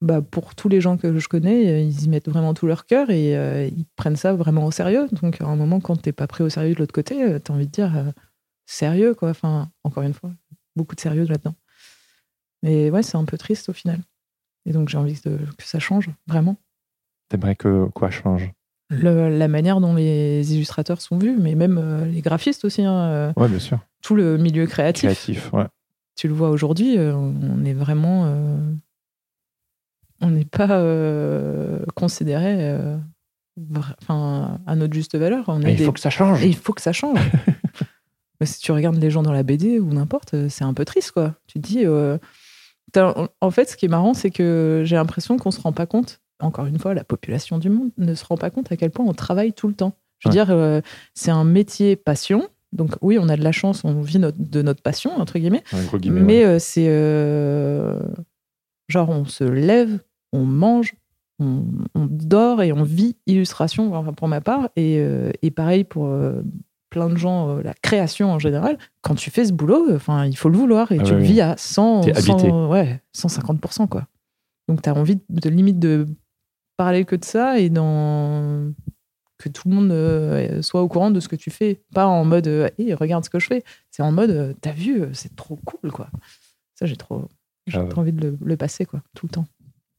bah, pour tous les gens que je connais, ils y mettent vraiment tout leur cœur et ils prennent ça vraiment au sérieux. Donc, à un moment, quand t'es pas pris au sérieux de l'autre côté, tu as envie de dire sérieux, quoi. Enfin, encore une fois, beaucoup de sérieux là-dedans. Mais ouais, c'est un peu triste au final. Et donc, j'ai envie que ça change, vraiment. T'aimerais que quoi change? La manière dont les illustrateurs sont vus, mais même euh, les graphistes aussi. Hein, euh, ouais, bien sûr. Tout le milieu créatif. Créatif, ouais. Tu le vois aujourd'hui, euh, on est vraiment. On n'est pas considéré enfin, à notre juste valeur. On il faut que ça change. il faut que ça change. si tu regardes les gens dans la BD ou n'importe, c'est un peu triste, quoi. Tu te dis. en fait, ce qui est marrant, c'est que j'ai l'impression qu'on se rend pas compte encore une fois, la population du monde ne se rend pas compte à quel point on travaille tout le temps. Je veux dire, euh, c'est un métier passion. Donc oui, on a de la chance, on vit de notre passion, entre guillemets. mais euh, c'est euh, genre, on se lève, on mange, on, dort et on vit illustration, enfin, pour ma part. Et, pareil pour plein de gens, la création en général. Quand tu fais ce boulot, enfin, il faut le vouloir et ah tu le vis à 100, 100 ouais, 150%. Quoi. Donc tu as envie de limite de parler que de ça et dans que tout le monde euh, soit au courant de ce que tu fais. Pas en mode hey, regarde ce que je fais. C'est en mode euh, t'as vu, euh, c'est trop cool quoi. Ça, j'ai trop, j'ai ah trop envie de le, passer quoi, tout le temps.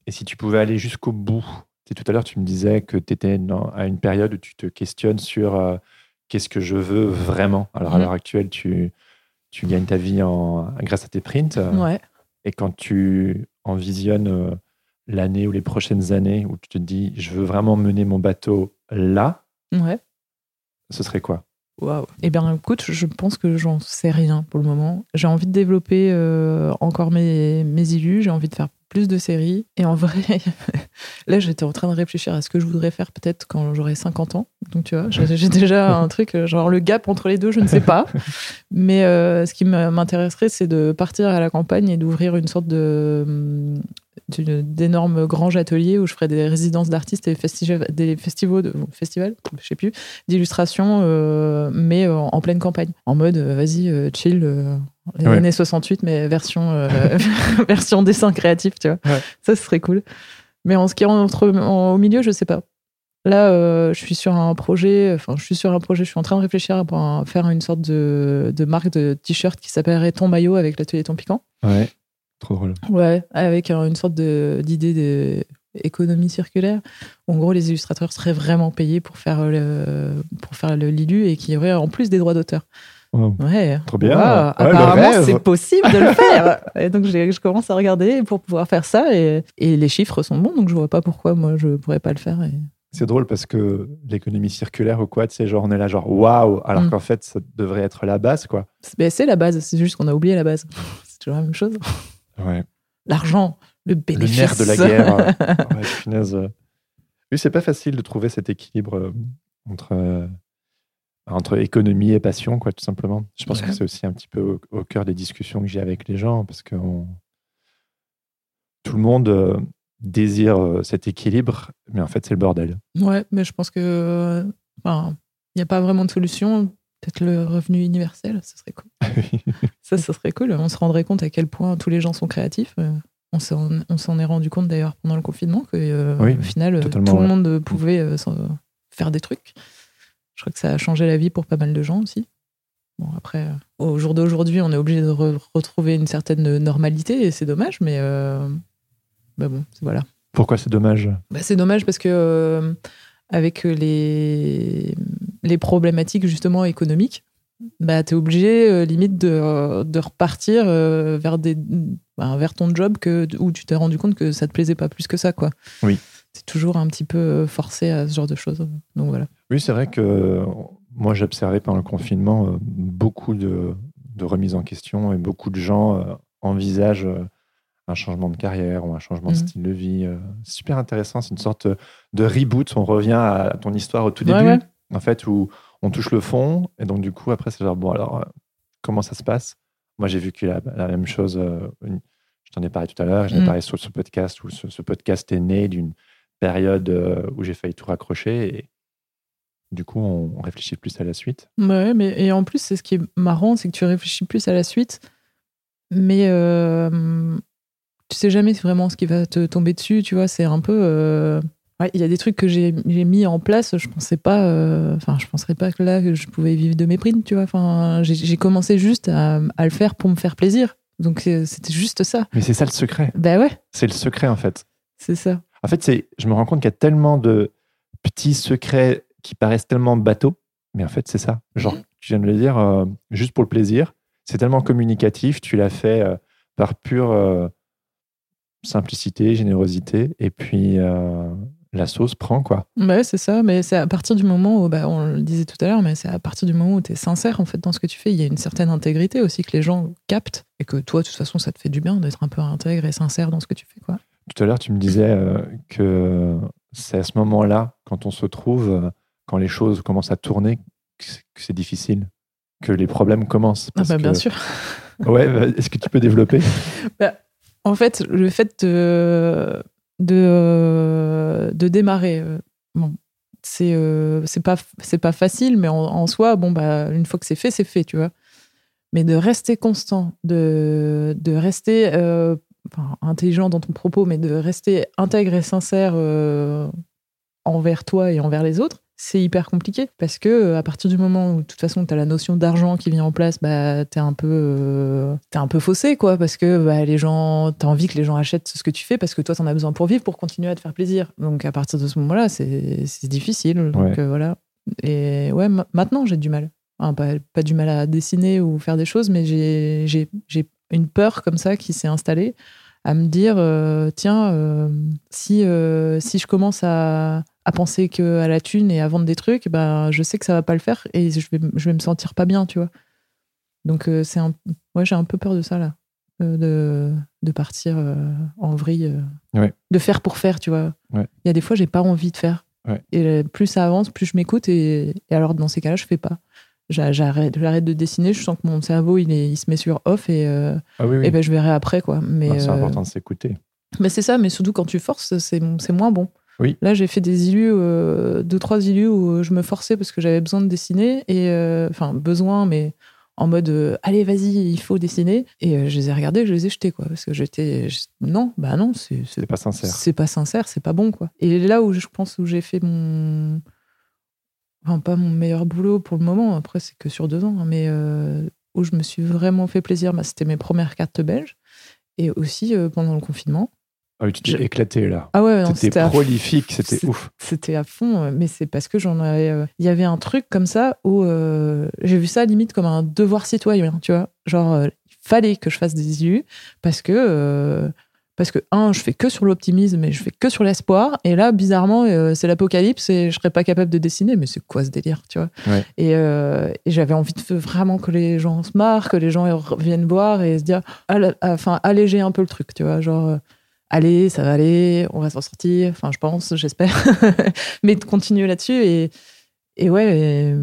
Et si tu pouvais aller jusqu'au bout Tout à l'heure, tu me disais que tu étais à une période où tu te questionnes sur qu'est-ce que je veux vraiment. Alors à mmh. l'heure actuelle, tu, tu gagnes ta vie en, grâce à tes prints. Ouais. Et quand tu envisionnes l'année ou les prochaines années où tu te dis, je veux vraiment mener mon bateau là, ouais. ce serait quoi? Waouh. Eh bien, écoute, je pense que j'en sais rien pour le moment. J'ai envie de développer euh, encore mes, mes illus, j'ai envie de faire plus de séries. Et en vrai, là, j'étais en train de réfléchir à ce que je voudrais faire peut-être quand j'aurai 50 ans. Donc, tu vois, j'ai déjà un truc, genre le gap entre les deux, je ne sais pas. Mais euh, ce qui m'intéresserait, c'est de partir à la campagne et d'ouvrir une sorte de d'énormes grands ateliers où je ferais des résidences d'artistes et des festivals, de, festivals je sais plus, d'illustration, euh, mais en pleine campagne. En mode, vas-y, chill, les années 68, mais version, euh, version dessin créatif, tu vois. Ça, ce serait cool. Mais en ce qui est entre, au milieu, je sais pas. Là, euh, je suis sur un projet, enfin, je suis sur un projet, je suis en train de réfléchir à faire une sorte de, de marque de t-shirt qui s'appellerait Ton Maillot avec l'atelier Ton Piquant. Ouais, trop drôle. Ouais, avec une sorte d'idée d'économie circulaire. En gros, les illustrateurs seraient vraiment payés pour faire le, pour faire le Lilu et qui aurait en plus des droits d'auteur. Ouais. Trop bien. apparemment, c'est possible de le faire. et donc, je commence à regarder pour pouvoir faire ça. Et, et, les chiffres sont bons, donc je vois pas pourquoi moi je pourrais pas le faire. C'est drôle parce que l'économie circulaire ou quoi, c'est genre on est là genre waouh, alors mm. qu'en fait ça devrait être la base quoi. C'est la base, c'est juste qu'on a oublié la base. C'est toujours la même chose. Ouais. L'argent, le bénéfice. Le nerf de la guerre. ouais, Oui, c'est pas facile de trouver cet équilibre euh, entre euh, entre économie et passion, quoi, tout simplement. Je pense que c'est aussi un petit peu au, cœur des discussions que j'ai avec les gens, parce que tout le monde euh, désire cet équilibre, mais en fait, c'est le bordel. Ouais, mais je pense que il n'y a pas vraiment de solution. Peut-être le revenu universel, ce serait cool. ça, ça serait cool. On se rendrait compte à quel point tous les gens sont créatifs. Euh, on s'en est rendu compte d'ailleurs pendant le confinement que au final, tout le monde pouvait faire des trucs. Je crois que ça a changé la vie pour pas mal de gens aussi. Bon, après, euh, au jour d'aujourd'hui, on est obligé de retrouver une certaine normalité et c'est dommage, mais euh, bah bon, voilà. Pourquoi c'est dommage? Bah, C'est dommage parce que euh, avec les, les problématiques justement économiques, bah, tu es obligé limite de, de repartir vers, des, bah, vers ton job que, où tu t'es rendu compte que ça te plaisait pas plus que ça. Quoi. Oui toujours un petit peu forcé à ce genre de choses. Donc voilà. Oui, c'est vrai que moi j'observais pendant le confinement euh, beaucoup de, de remises en question et beaucoup de gens euh, envisagent euh, un changement de carrière ou un changement de mhm. style de vie. super intéressant, c'est une sorte de reboot. On revient à ton histoire au tout début, en fait, où on touche le fond et donc du coup après c'est genre bon alors comment ça se passe? Moi j'ai vécu la, la même chose. je t'en ai parlé tout à l'heure, j'en ai mhm. parlé sur ce podcast où ce podcast est né d'une période euh, où j'ai failli tout raccrocher et du coup, on, réfléchit plus à la suite. Ouais, mais et en plus, c'est ce qui est marrant, c'est que tu réfléchis plus à la suite, mais euh, tu sais jamais vraiment ce qui va te tomber dessus, tu vois. C'est un peu. euh, ouais, il y a des trucs que j'ai mis en place, je pensais pas. euh, Enfin, je penserais pas que là, que je pouvais vivre de mes primes, tu vois. Enfin, j'ai- commencé juste à, à le faire pour me faire plaisir. Donc, c'est- c'était juste ça. Mais c'est ça le secret. Bah ouais, C'est le secret, en fait. c'est ça. En fait, c'est, je me rends compte qu'il y a tellement de petits secrets qui paraissent tellement bateaux, mais en fait, c'est ça. Genre, tu viens de le dire, euh, juste pour le plaisir. C'est tellement communicatif, tu l'as fait euh, par pure euh, simplicité, générosité, et puis euh, la sauce prend, quoi. Ouais, c'est ça, mais c'est à partir du moment où, bah, on le disait tout à l'heure, mais c'est à partir du moment où tu es sincère en fait dans ce que tu fais. Il y a une certaine intégrité aussi que les gens captent et que toi, de toute façon, ça te fait du bien d'être un peu intègre et sincère dans ce que tu fais, quoi. Tout à l'heure, tu me disais euh, que c'est à ce moment-là, quand on se trouve, euh, quand les choses commencent à tourner, que c'est- difficile, que les problèmes commencent. Ah parce bah, bien que- sûr. Ouais, bah, est-ce que tu peux développer? En fait, le fait de, de, démarrer, euh, bon, c'est euh, pas, pas facile, mais en, soi, bon, bah, une fois que c'est fait, c'est fait, tu vois. Mais de rester constant, de, de rester euh, intelligent dans ton propos, mais de rester intègre et sincère envers toi et envers les autres, c'est hyper compliqué parce que euh, à partir du moment où de toute façon tu as la notion d'argent qui vient en place, bah t'es un peu euh, t'es un peu faussé quoi parce que bah, les gens t'as envie que les gens achètent ce que tu fais parce que toi t'en as besoin pour vivre pour continuer à te faire plaisir. Donc à partir de ce moment-là, c'est c'est difficile. Donc euh, voilà. Et ouais, ma- maintenant j'ai du mal. Enfin, pas, pas du mal à dessiner ou faire des choses, mais j'ai j'ai j'ai une peur comme ça qui s'est installée à me dire euh, tiens si si je commence à, à penser que à la thune et à vendre des trucs ben je sais que ça va pas le faire et je vais je vais me sentir pas bien tu vois donc euh, c'est un ouais j'ai un peu peur de ça là euh, de de partir euh, en vrille Ouais. de faire pour faire tu vois il Ouais. y a des fois j'ai pas envie de faire et plus ça avance plus je m'écoute et, et alors dans ces cas-là je fais pas J'a- j'arrête j'arrête de dessiner je sens que mon cerveau il est il se met sur off et Ah oui, oui. et ben je verrai après quoi mais Non, c'est important de s'écouter. mais c'est ça mais surtout quand tu forces c'est c'est moins bon Oui. là j'ai fait des illus euh, deux trois illus où je me forçais parce que j'avais besoin de dessiner et euh, enfin besoin mais en mode euh, allez vas-y il faut dessiner et je les ai regardés je les ai jetés quoi parce que j'étais je- non bah non c'est pas sincère. c'est pas sincère, c'est pas bon, quoi. Et là où je pense où j'ai fait mon. Enfin, pas mon meilleur boulot pour le moment, après, c'est que sur deux ans, hein, mais où je me suis vraiment fait plaisir, bah, c'était mes premières cartes belges. Et aussi pendant le confinement. Ah oui, tu t'es Je- éclaté là. Ah ouais, non, C'était prolifique, c'était ouf. c'était à fond, euh, mais c'est parce que j'en avais. euh, Il y avait un truc comme ça où euh, j'ai vu ça limite comme un devoir citoyen, tu vois. Genre, euh, il fallait que je fasse des illus parce que. euh, parce que, un, je fais que sur l'optimisme et je fais que sur l'espoir. Et là, bizarrement, euh, c'est l'apocalypse et je serais pas capable de dessiner. Mais c'est quoi ce délire, tu vois? Ouais. Et, euh, et j'avais envie de vraiment que les gens se marrent, que les gens reviennent voir et se dire, alla- enfin, alléger un peu le truc, tu vois. Genre, euh, allez, ça va aller, on va s'en sortir. Enfin, je pense, j'espère. Mais de continuer là-dessus. Et, et ouais, et,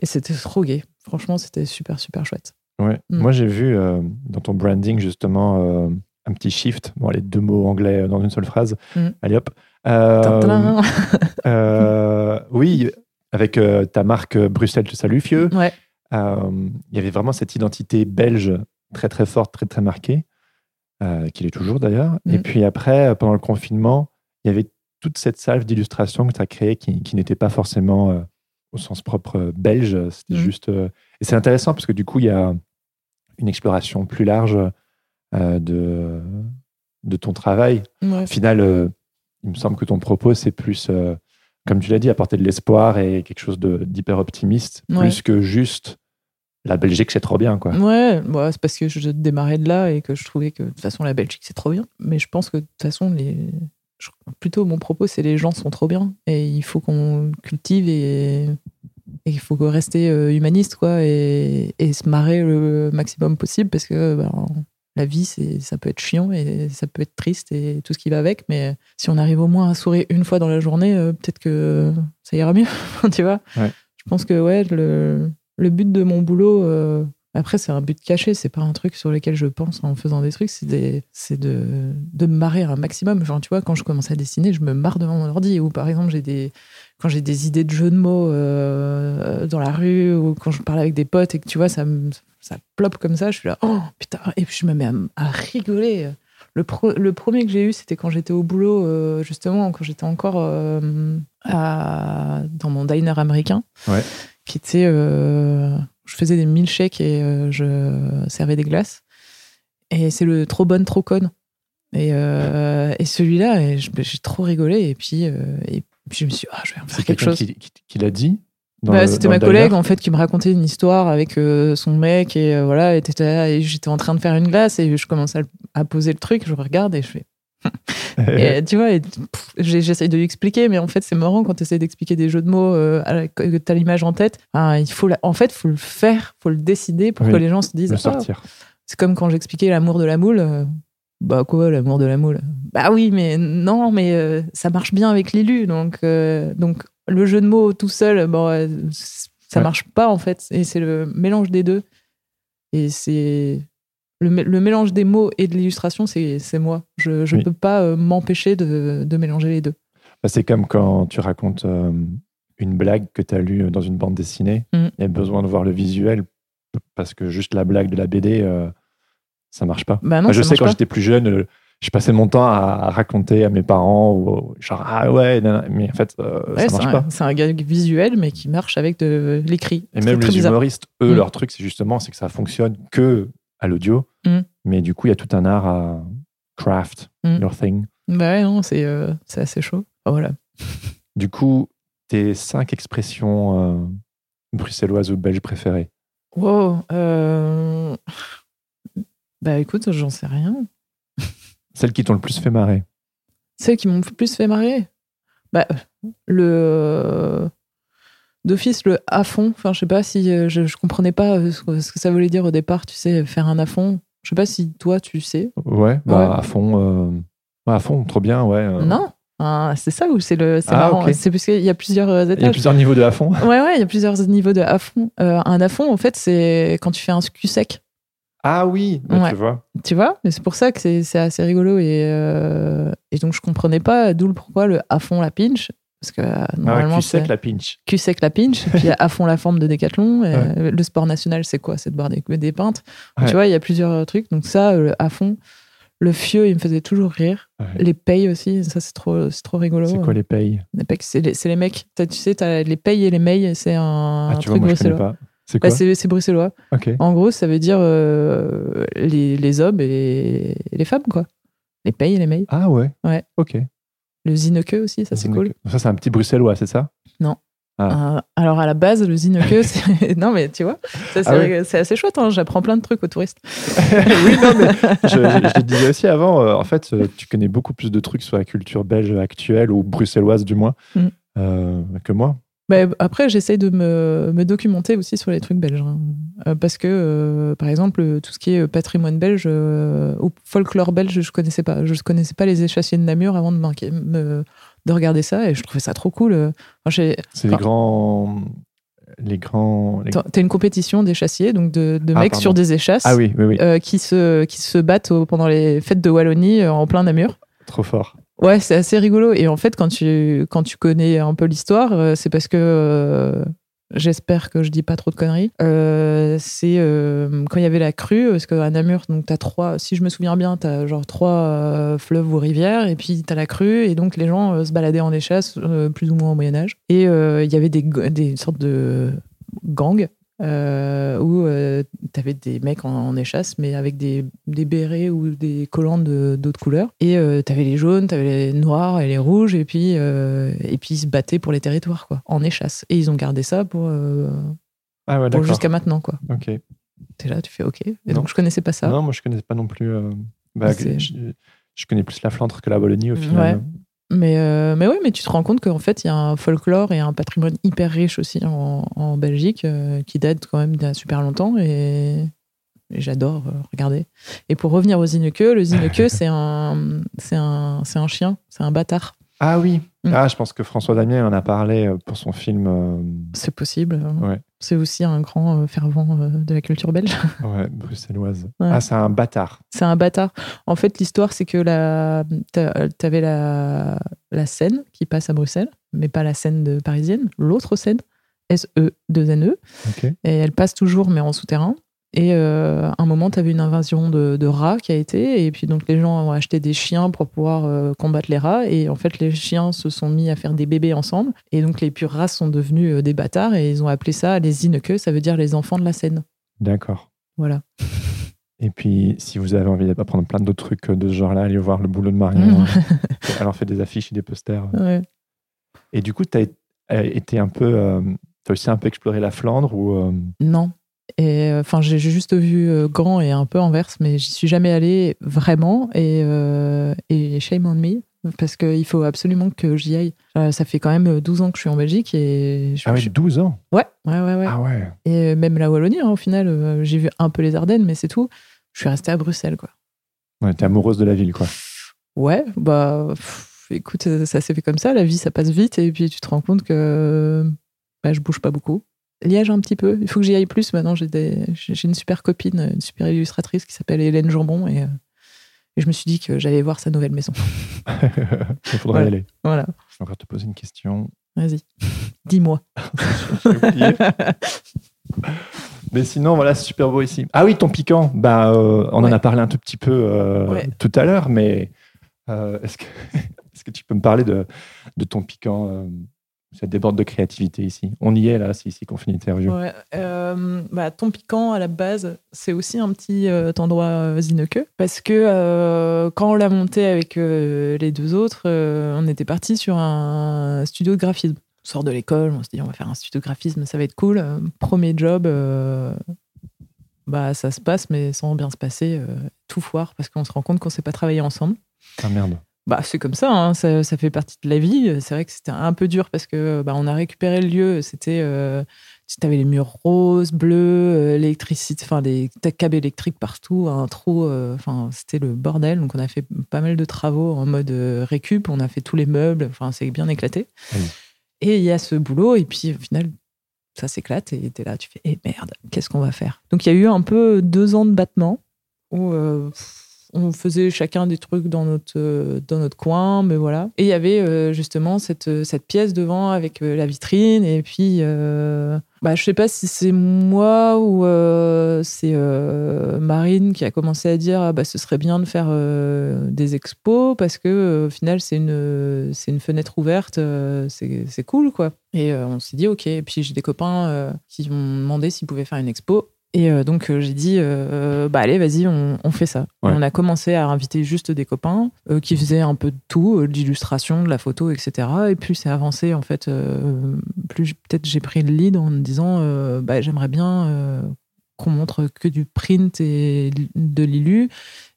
et c'était trop gay. Franchement, c'était super, super chouette. Ouais. Mm. Moi, j'ai vu euh, dans ton branding justement euh, un petit shift. Bon, les deux mots anglais dans une seule phrase. Mm. Allez hop. Euh, oui, avec ta marque Bruxelles te salue, Fieux. Ouais. Il y avait vraiment cette identité belge très très forte, très très marquée, euh, qu'il est toujours d'ailleurs. Mm. Et puis après, euh, pendant le confinement, il y avait toute cette salve d'illustration que tu as créée qui, qui n'était pas forcément euh, au sens propre belge. C'était Mm. juste. euh, Et c'est intéressant parce que du coup, il y a une exploration plus large de, de ton travail. Ouais. Au final, il me semble que ton propos, c'est plus, comme tu l'as dit, apporter de l'espoir et quelque chose d'hyper optimiste, Ouais. plus que juste la Belgique, c'est trop bien, quoi. Ouais, bah, c'est parce que je démarrais de là et que je trouvais que de toute façon la Belgique c'est trop bien. Mais je pense que de toute façon, les... je- plutôt mon propos c'est les gens sont trop bien et il faut qu'on cultive et... et il faut rester euh, humaniste quoi et... et se marrer le maximum possible parce que ben, la vie ça peut être chiant et ça peut être triste et tout ce qui va avec. Mais si on arrive au moins à sourire une fois dans la journée, euh, peut-être que ça ira mieux, tu vois. Ouais. Je pense que ouais le le but de mon boulot, euh, après, c'est un but caché, c'est pas un truc sur lequel je pense en faisant des trucs, c'est de, de me marrer un maximum. Genre, tu vois, quand je commence à dessiner, je me marre devant mon ordi. Ou par exemple, des, quand j'ai des idées de jeux de mots euh, dans la rue, ou quand je parle avec des potes et que tu vois, ça, ça ploppe comme ça, je suis là, oh putain, et puis je me mets à, rigoler Le, pro- le premier que j'ai eu, c'était quand j'étais au boulot, euh, justement, quand j'étais encore dans mon diner américain. Ouais. Qui était. euh, je faisais des milkshakes et euh, je servais des glaces. Et c'est le trop bonne, trop conne. Et, euh, et celui-là, je- j'ai trop rigolé. Et puis, et puis je me suis dit, ah, je vais en faire C'est quelque chose. qui, qui- qui l'a dit le- c'était ma collègue en fait qui me racontait une histoire avec euh, son mec et euh, voilà et, j'étais en train de faire une glace et je commence à, à poser le truc je regarde et je fais et, tu vois j'essaye de lui expliquer mais en fait c'est marrant quand tu essaies d'expliquer des jeux de mots euh, que tu as l'image en tête. Il faut la- en fait faut le faire faut le décider pour Oui, que les gens se disent le Ah, c'est comme quand j'expliquais l'amour de la moule euh, bah quoi l'amour de la moule? Bah oui mais non mais euh, ça marche bien avec l'élu donc euh, donc le jeu de mots tout seul bon ça Ouais. marche pas en fait et c'est le mélange des deux. Et c'est le, le mélange des mots et de l'illustration c'est moi je Oui. peux pas euh, m'empêcher de, de mélanger les deux Bah, c'est comme quand tu racontes euh, une blague que tu as lue dans une bande dessinée. Mhm. Il y a besoin de voir le visuel parce que juste la blague de la BD, euh, ça marche pas. bah non je sais quand j'étais plus jeune, euh, je passais mon temps à, raconter à mes parents, ou, genre ah ouais, nan, nan, mais en fait, euh, Ouais, ça marche un, pas. c'est un gag visuel mais qui marche avec de l'écrit Et même les bizarre. humoristes, eux, Mm. leur truc, c'est justement c'est que ça fonctionne que à l'audio, Mm. mais du coup, il y a tout un art à craft Mm. your thing. bah ouais non c'est euh, assez chaud Ah, voilà Du coup, tes cinq expressions euh, bruxelloises ou belges préférées? Wow. euh, Bah écoute, j'en sais rien. Celles qui t'ont le plus fait marrer. Celles qui m'ont le plus fait marrer? Bah, le. D'office, le à fond. Enfin, je sais pas si. euh, Je, je comprenais pas euh, ce que, ce que ça voulait dire au départ, tu sais, faire un à fond. Je sais pas si toi, tu sais. Ouais, bah, Ouais. à fond. euh, à fond, trop bien, ouais. euh. Non Ah, C'est ça ou c'est le. C'est Ah, marrant. C'est parce qu'il y a plusieurs euh, Il y a étages. plusieurs niveaux de à fond. Ouais, ouais, il y a plusieurs niveaux de à fond. Un à fond, en fait, c'est quand tu fais un cul sec. Ah oui, bah, Ouais. tu vois. Tu vois Mais c'est pour ça que c'est c'est assez rigolo. Et, et donc, je comprenais pas d'où le pourquoi le à fond la pinch. Parce que euh, Ah, normalement, c'est sec, la pinch. cul sec la pinch. puis à fond la forme de décathlon. Et, euh, Le sport national, c'est quoi? C'est de boire des, des pintes. Ouais. Tu vois, il y a plusieurs euh, trucs. Donc, ça, à fond. Le fieux, il me faisait toujours rire. Ouais. Les payes aussi, ça, c'est trop, c'est trop rigolo. C'est quoi les payes? Les payes, c'est les, mecs. Tu sais, t'as les payes et les mails, c'est un, Ah, un tu vois, truc moi, bruxellois. C'est Bah, quoi? c'est c'est bruxellois. En gros, ça veut dire euh, les, les hommes et, et les femmes, quoi. Les payes et les mails. Ah ouais Ouais. Ok. Le zineke aussi, ça c'est cool. Ça, c'est un petit bruxellois, c'est ça? Ah. Euh, alors à la base, le zineke, c'est... non mais tu vois, ça, c'est, Ah c'est assez chouette, hein, j'apprends plein de trucs aux touristes. oui, non, mais je, je- je te disais aussi avant, euh, en fait, euh, tu connais beaucoup plus de trucs sur la culture belge actuelle, ou bruxelloise du moins, Mm. euh, que moi. Bah, après, j'essaye de me, me documenter aussi sur les trucs belges. hein. Euh, parce que, euh, par exemple, tout ce qui est patrimoine belge euh, ou folklore belge, je connaissais pas. Je connaissais pas les échassiers de Namur avant de, m'inqui- me- de regarder ça et je trouvais ça trop cool. Enfin, C'est les grands. Les grands. les- T'as une compétition d'échassiers, donc de, de Ah, mecs pardon. sur des échasses Ah oui, oui, oui. euh, qui, se, qui se battent pendant les fêtes de Wallonie en plein Namur. Trop fort. Ouais, c'est assez rigolo. Et en fait, quand tu, quand tu connais un peu l'histoire, euh, c'est parce que euh, j'espère que je dis pas trop de conneries. Euh, c'est euh, quand il y avait la crue, parce qu'à Namur, donc t'as trois, si je me souviens bien, t'as genre trois euh, fleuves ou rivières, et puis t'as la crue, et donc les gens se baladaient en échasse, plus ou moins au Moyen Âge. Et il y avait des, des sortes de gangs. Euh, où euh, t'avais des mecs en, en échasse, mais avec des, des bérets ou des collants de- d'autres couleurs. Et euh, t'avais les jaunes, t'avais les noirs et les rouges, et puis, euh, et puis ils se battaient pour les territoires, quoi, en échasse. Et ils ont gardé ça pour, euh, Ah ouais, pour d'accord. jusqu'à maintenant, quoi. Ok. T'es là, tu fais OK. Et Non. donc je connaissais pas ça. Non, moi, je connais pas non plus. euh, bah, je, je connais plus la Flandre que la Wallonie au final. Ouais. Mais, euh, mais ouais, mais tu te rends compte qu'en fait, il y a un folklore et un patrimoine hyper riche aussi en, en Belgique euh, qui date quand même d'il super longtemps et, et j'adore euh, regarder. Et pour revenir au Zineke, le Zineke, c'est un, c'est un, c'est un chien, c'est un bâtard. Ah oui. Mm. Ah, je pense que François Damien en a parlé euh, pour son film. euh, C'est possible. Ouais. C'est aussi un grand euh, fervent de la culture belge. ouais, bruxelloise. Ouais. Ah, c'est un bâtard. C'est un bâtard. En fait, l'histoire, c'est que la, t'a- t'avais la, la Seine qui passe à Bruxelles, mais pas la Seine de parisienne, l'autre Seine, S-E-2-N-E. Ok. Et elle passe toujours, mais en souterrain. Et euh, à un moment, tu avais une invasion de, de rats qui a été, et puis donc les gens ont acheté des chiens pour pouvoir euh, combattre les rats, et en fait les chiens se sont mis à faire des bébés ensemble, et donc les pures races sont devenus euh, des bâtards, et ils ont appelé ça les Zineke, ça veut dire les enfants de la Seine. D'accord. Voilà. Et puis, si vous avez envie d'apprendre plein d'autres trucs de ce genre-là, allez voir le boulot de Marion. Elle en fait des affiches et des posters. Ouais. Et du coup, tu as été un peu. tu as aussi un peu exploré la Flandre ou. euh, Non. Et euh, enfin, j'ai juste vu euh, Grand et un peu Anvers, mais j'y suis jamais allée vraiment. Et, euh, et shame on me, parce qu'il faut absolument que j'y aille. Ça fait quand même 12 ans que je suis en Belgique et je, Ah je- 12 ans. ouais, ouais, ouais, ouais. Ah ouais. Et même la Wallonie, hein, au final, j'ai vu un peu les Ardennes, mais c'est tout. Je suis restée à Bruxelles, quoi. Ouais, t'es amoureuse de la ville, quoi. Ouais, bah, pff, écoute, ça, ça s'est fait comme ça. La vie, ça passe vite, et puis tu te rends compte que bah, je bouge pas beaucoup. Liège un petit peu. Il faut que j'y aille plus. Maintenant, j'ai des- une super copine, une super illustratrice qui s'appelle Hélène Jambon, et, euh, et je me suis dit que j'allais voir sa nouvelle maison. Il faudra y aller. Voilà, Je vais encore te poser une question. vas-y. Dis-moi. Mais sinon, voilà, c'est super beau ici. Ah oui, ton piquant. Bah, euh, on en a parlé un tout petit peu euh, Ouais. tout à l'heure, mais euh, est-ce que, est-ce que tu peux me parler de, de ton piquant Ça déborde de créativité ici. On y est là, c'est ici qu'on fait l'interview. Ouais, euh, bah, ton piquant, à la base, c'est aussi un petit euh, endroit euh, Zineke. Parce que euh, quand on l'a monté avec euh, les deux autres, on était parti sur un studio de graphisme. On sort de l'école, on se dit on va faire un studio de graphisme, ça va être cool. Premier job, bah, ça se passe, mais sans bien se passer, tout foire, parce qu'on se rend compte qu'on ne sait pas travailler ensemble. Ah merde. Bah, c'est comme ça, hein, ça, ça fait partie de la vie. C'est vrai que c'était un peu dur parce que bah, on a récupéré le lieu. C'était, euh, tu avais les murs roses, bleus, euh, l'électricité, enfin les câbles électriques partout, un trou. euh, Enfin, c'était le bordel. Donc on a fait pas mal de travaux en mode récup. On a fait tous les meubles. Enfin, c'est bien éclaté. Oui. Et il y a ce boulot. Et puis au final, ça s'éclate et t'es là, tu fais, eh merde, qu'est-ce qu'on va faire? Donc il y a eu un peu deux ans de battement où euh, on faisait chacun des trucs dans notre, euh, dans notre coin, mais voilà. Et il y avait euh, justement cette, euh, cette pièce devant avec la vitrine, et puis bah, je sais pas si c'est moi ou c'est Marine qui a commencé à dire ah, bah, ce serait bien de faire des expos parce que au final c'est une, une fenêtre ouverte, c'est cool quoi. Et on s'est dit ok, et puis j'ai des copains qui m'ont demandé s'ils pouvaient faire une expo. Et euh, donc euh, j'ai dit, euh, bah allez, vas-y, on, on fait ça. Ouais. On a commencé à inviter juste des copains qui faisaient un peu de tout, de l'illustration, de la photo, etc. Et plus c'est avancé, en fait, plus peut-être j'ai pris le lead en me disant, bah, j'aimerais bien qu'on montre que du print et de l'illu.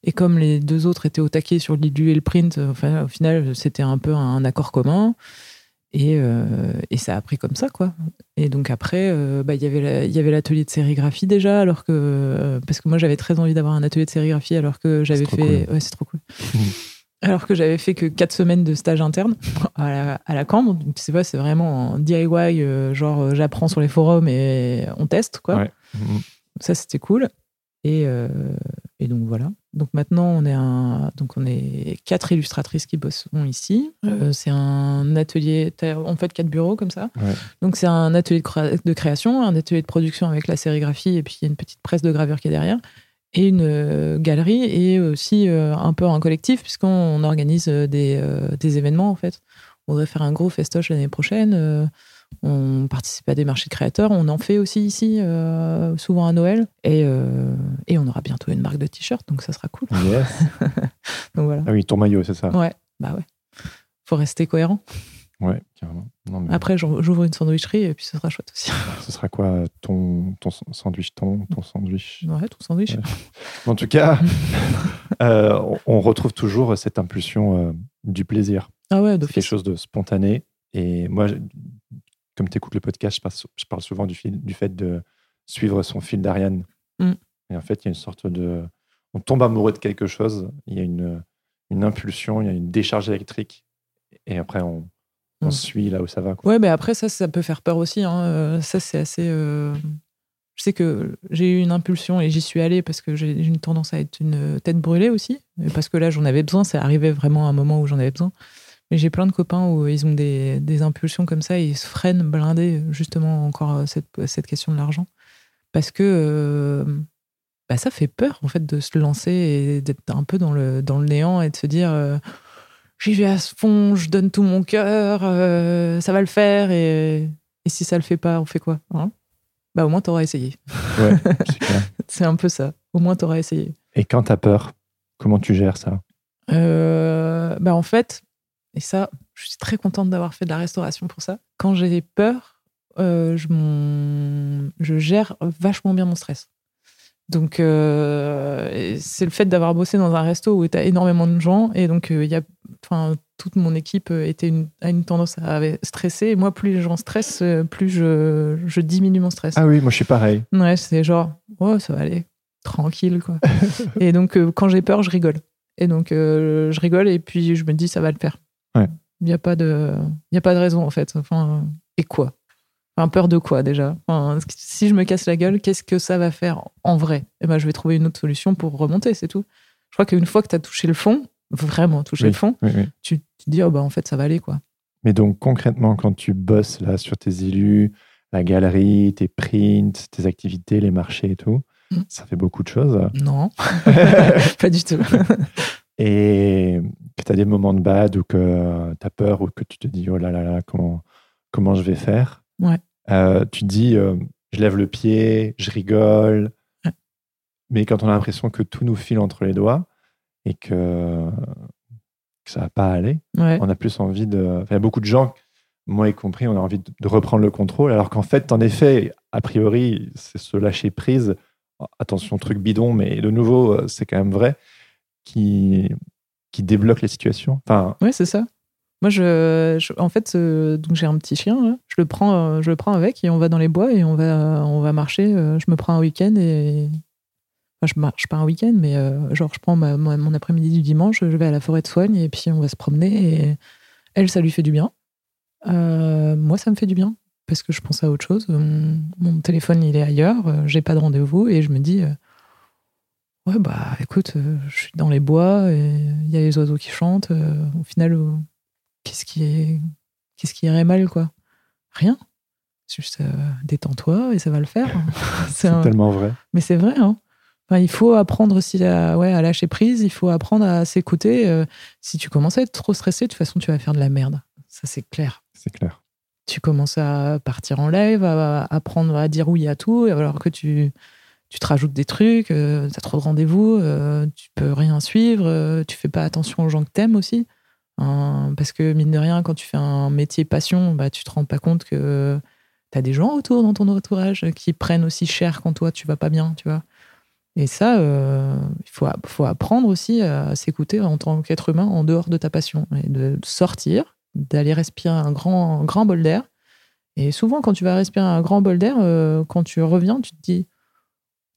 Et comme les deux autres étaient au taquet sur l'illu et le print, enfin, au final, c'était un peu un accord commun. Et, euh, et ça a pris comme ça, quoi. Et donc après, euh, bah, il y avait la- il l'atelier de sérigraphie déjà, alors que euh, parce que moi j'avais très envie d'avoir un atelier de sérigraphie, alors que j'avais fait, ouais, c'est trop cool. alors que j'avais fait que quatre semaines de stage interne à la, à la Cambre. Donc tu sais pas, c'est vraiment en DIY, euh, genre j'apprends sur les forums et on teste, quoi. Ouais. Mhm. Ça c'était cool. Et, et donc voilà. Donc maintenant on est un, donc on est quatre illustratrices qui bosseront ici. Euh, c'est un atelier, en fait quatre bureaux comme ça. Ouais. Donc c'est un atelier de, créa- de création, un atelier de production avec la sérigraphie et puis il y a une petite presse de gravure qui est derrière et une euh, galerie et aussi euh, un peu un collectif puisqu'on organise des, des événements en fait. On voudrait faire un gros festoche l'année prochaine. On participe à des marchés de créateurs. On en fait aussi ici, euh, souvent à Noël. Et, euh, et on aura bientôt une marque de t-shirt, donc ça sera cool. Yes. Donc voilà. Ah oui, ton maillot, c'est ça. Ouais, bah ouais. Faut rester cohérent. Ouais, carrément. Non, mais Après, j'ouvre une sandwicherie et puis ce sera chouette aussi. ce sera quoi ton, ton sandwich ton, ton sandwich? Ouais, ton sandwich. Ouais. En tout cas, euh, on, retrouve toujours cette impulsion du plaisir. Ah ouais, quelque chose de spontané. Et moi, comme tu écoutes le podcast, je, passe- je parle souvent du, fil- du fait de suivre son fil d'Ariane. Mm. Et en fait, il y a une sorte de. On tombe amoureux de quelque chose, il y a une, une impulsion, il y a une décharge électrique. Et après, on, on Mm. suit là où ça va. quoi. Ouais, mais après, ça, ça peut faire peur aussi. hein. Euh, Ça, c'est assez. euh, Je sais que j'ai eu une impulsion et j'y suis allée parce que j'ai une tendance à être une tête brûlée aussi. Parce que là, j'en avais besoin. C'est arrivé vraiment à un moment où j'en avais besoin. J'ai plein de copains où ils ont des, des impulsions comme ça et ils se freinent blindés, justement, encore euh, cette, cette question de l'argent. Parce que, euh, bah, ça fait peur en fait de se lancer et d'être un peu dans le, dans le néant et de se dire euh, j'y vais à ce fond, je donne tout mon cœur, euh, ça va le faire et, et, si ça le fait pas, on fait quoi hein? Bah au moins t'auras essayé. Ouais, c'est un peu ça. Au moins t'auras essayé. Et quand t'as peur, comment tu gères ça? Bah en fait, et ça, je suis très contente d'avoir fait de la restauration pour ça. Quand j'ai peur, euh, je, je gère vachement bien mon stress. Donc, euh, c'est le fait d'avoir bossé dans un resto où tu as énormément de gens. Et donc, il y a, toute mon équipe était une, a une tendance à stresser. Et moi, plus les gens stressent, plus je, je diminue mon stress. Ah oui, moi, je suis pareil. Ouais, c'est genre, oh, ça va aller, tranquille, quoi. et donc, quand j'ai peur, je rigole. Et donc, je rigole et puis je me dis, ça va le faire. Il n'y a, pas de, y a pas de raison, en fait. Enfin, et quoi? Enfin, peur de quoi déjà? Enfin, Si je me casse la gueule, qu'est-ce que ça va faire en vrai? Eh ben, je vais trouver une autre solution pour remonter, c'est tout. Je crois qu'une fois que tu as touché le fond, vraiment touché le fond, Tu, te dis, oh, bah, en fait, ça va aller. quoi. Mais donc, concrètement, quand tu bosses là sur tes élus, la galerie, tes prints, tes activités, les marchés et tout, mmh. ça fait beaucoup de choses? Non, pas du tout. Et que tu as des moments de bad ou que tu as peur ou que tu te dis, oh là là là, comment, comment je vais faire Ouais. Euh, tu te dis, euh, je lève le pied, je rigole. Mais quand on a l'impression que tout nous file entre les doigts et que, que ça va pas aller, on a plus envie de. il y a beaucoup de gens, moi y compris, on a envie de, reprendre le contrôle, alors qu'en fait, en effet, a priori, c'est se lâcher prise. Attention, truc bidon, mais de nouveau, euh, c'est quand même vrai, qui, qui débloque les situations. Enfin, ouais, c'est ça. Moi, je, en fait, euh, j'ai un petit chien. je le prends, euh, je le prends avec et on va dans les bois et on va, on va marcher. Euh, je me prends un week-end et enfin, je marche pas un week-end, mais genre je prends mon après-midi du dimanche, je vais à la forêt de soigne et puis on va se promener. Et elle, ça lui fait du bien. moi, ça me fait du bien parce que je pense à autre chose. Mon, téléphone, il est ailleurs. j'ai pas de rendez-vous et je me dis. Ouais, bah écoute, je suis dans les bois et il y a les oiseaux qui chantent. au final, qu'est-ce qui est qui irait mal quoi? Rien. Juste euh, détends-toi et ça va le faire. c'est tellement vrai. Mais c'est vrai. Hein. il faut apprendre aussi à, ouais, à lâcher prise. Il faut apprendre à s'écouter. Euh, si tu commences à être trop stressé, de toute façon, tu vas faire de la merde. Ça, c'est clair. C'est clair. Tu commences à partir en live, à, apprendre à dire oui à tout, alors que tu, tu te rajoutes des trucs, euh, tu as trop de rendez-vous, tu peux rien suivre, tu fais pas attention aux gens que t'aimes aussi parce que, mine de rien, quand tu fais un métier passion, bah, tu te rends pas compte que tu as des gens autour dans ton entourage qui prennent aussi cher quand toi, tu vas pas bien, tu vois. Et ça, euh, il faut, faut apprendre aussi à s'écouter en tant qu'être humain en dehors de ta passion et de sortir, d'aller respirer un grand, grand bol d'air. Et souvent, quand tu vas respirer un grand bol d'air, euh, quand tu reviens, tu te dis,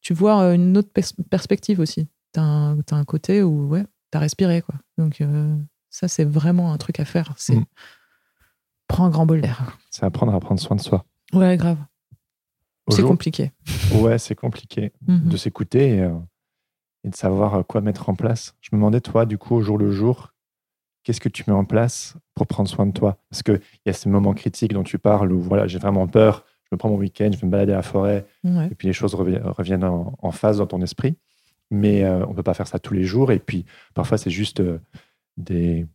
tu vois une autre perspective aussi. Tu as, un côté où, ouais, tu as respiré, quoi. Donc, euh, ça, c'est vraiment un truc à faire. C'est mm. prends un grand bol d'air. C'est apprendre à prendre soin de soi. Ouais, grave. C'est compliqué. Ouais, c'est compliqué mm-hmm. de s'écouter euh, et, de savoir euh, quoi mettre en place. Je me demandais, toi, du coup, au jour le jour, qu'est-ce que tu mets en place pour prendre soin de toi? Parce qu'il y a ces moments critiques dont tu parles où voilà, j'ai vraiment peur, me prends mon week-end, je vais me balader à la forêt, et puis les choses reviennent en, phase dans ton esprit. Mais euh, on ne peut pas faire ça tous les jours. Et puis, parfois, c'est juste des,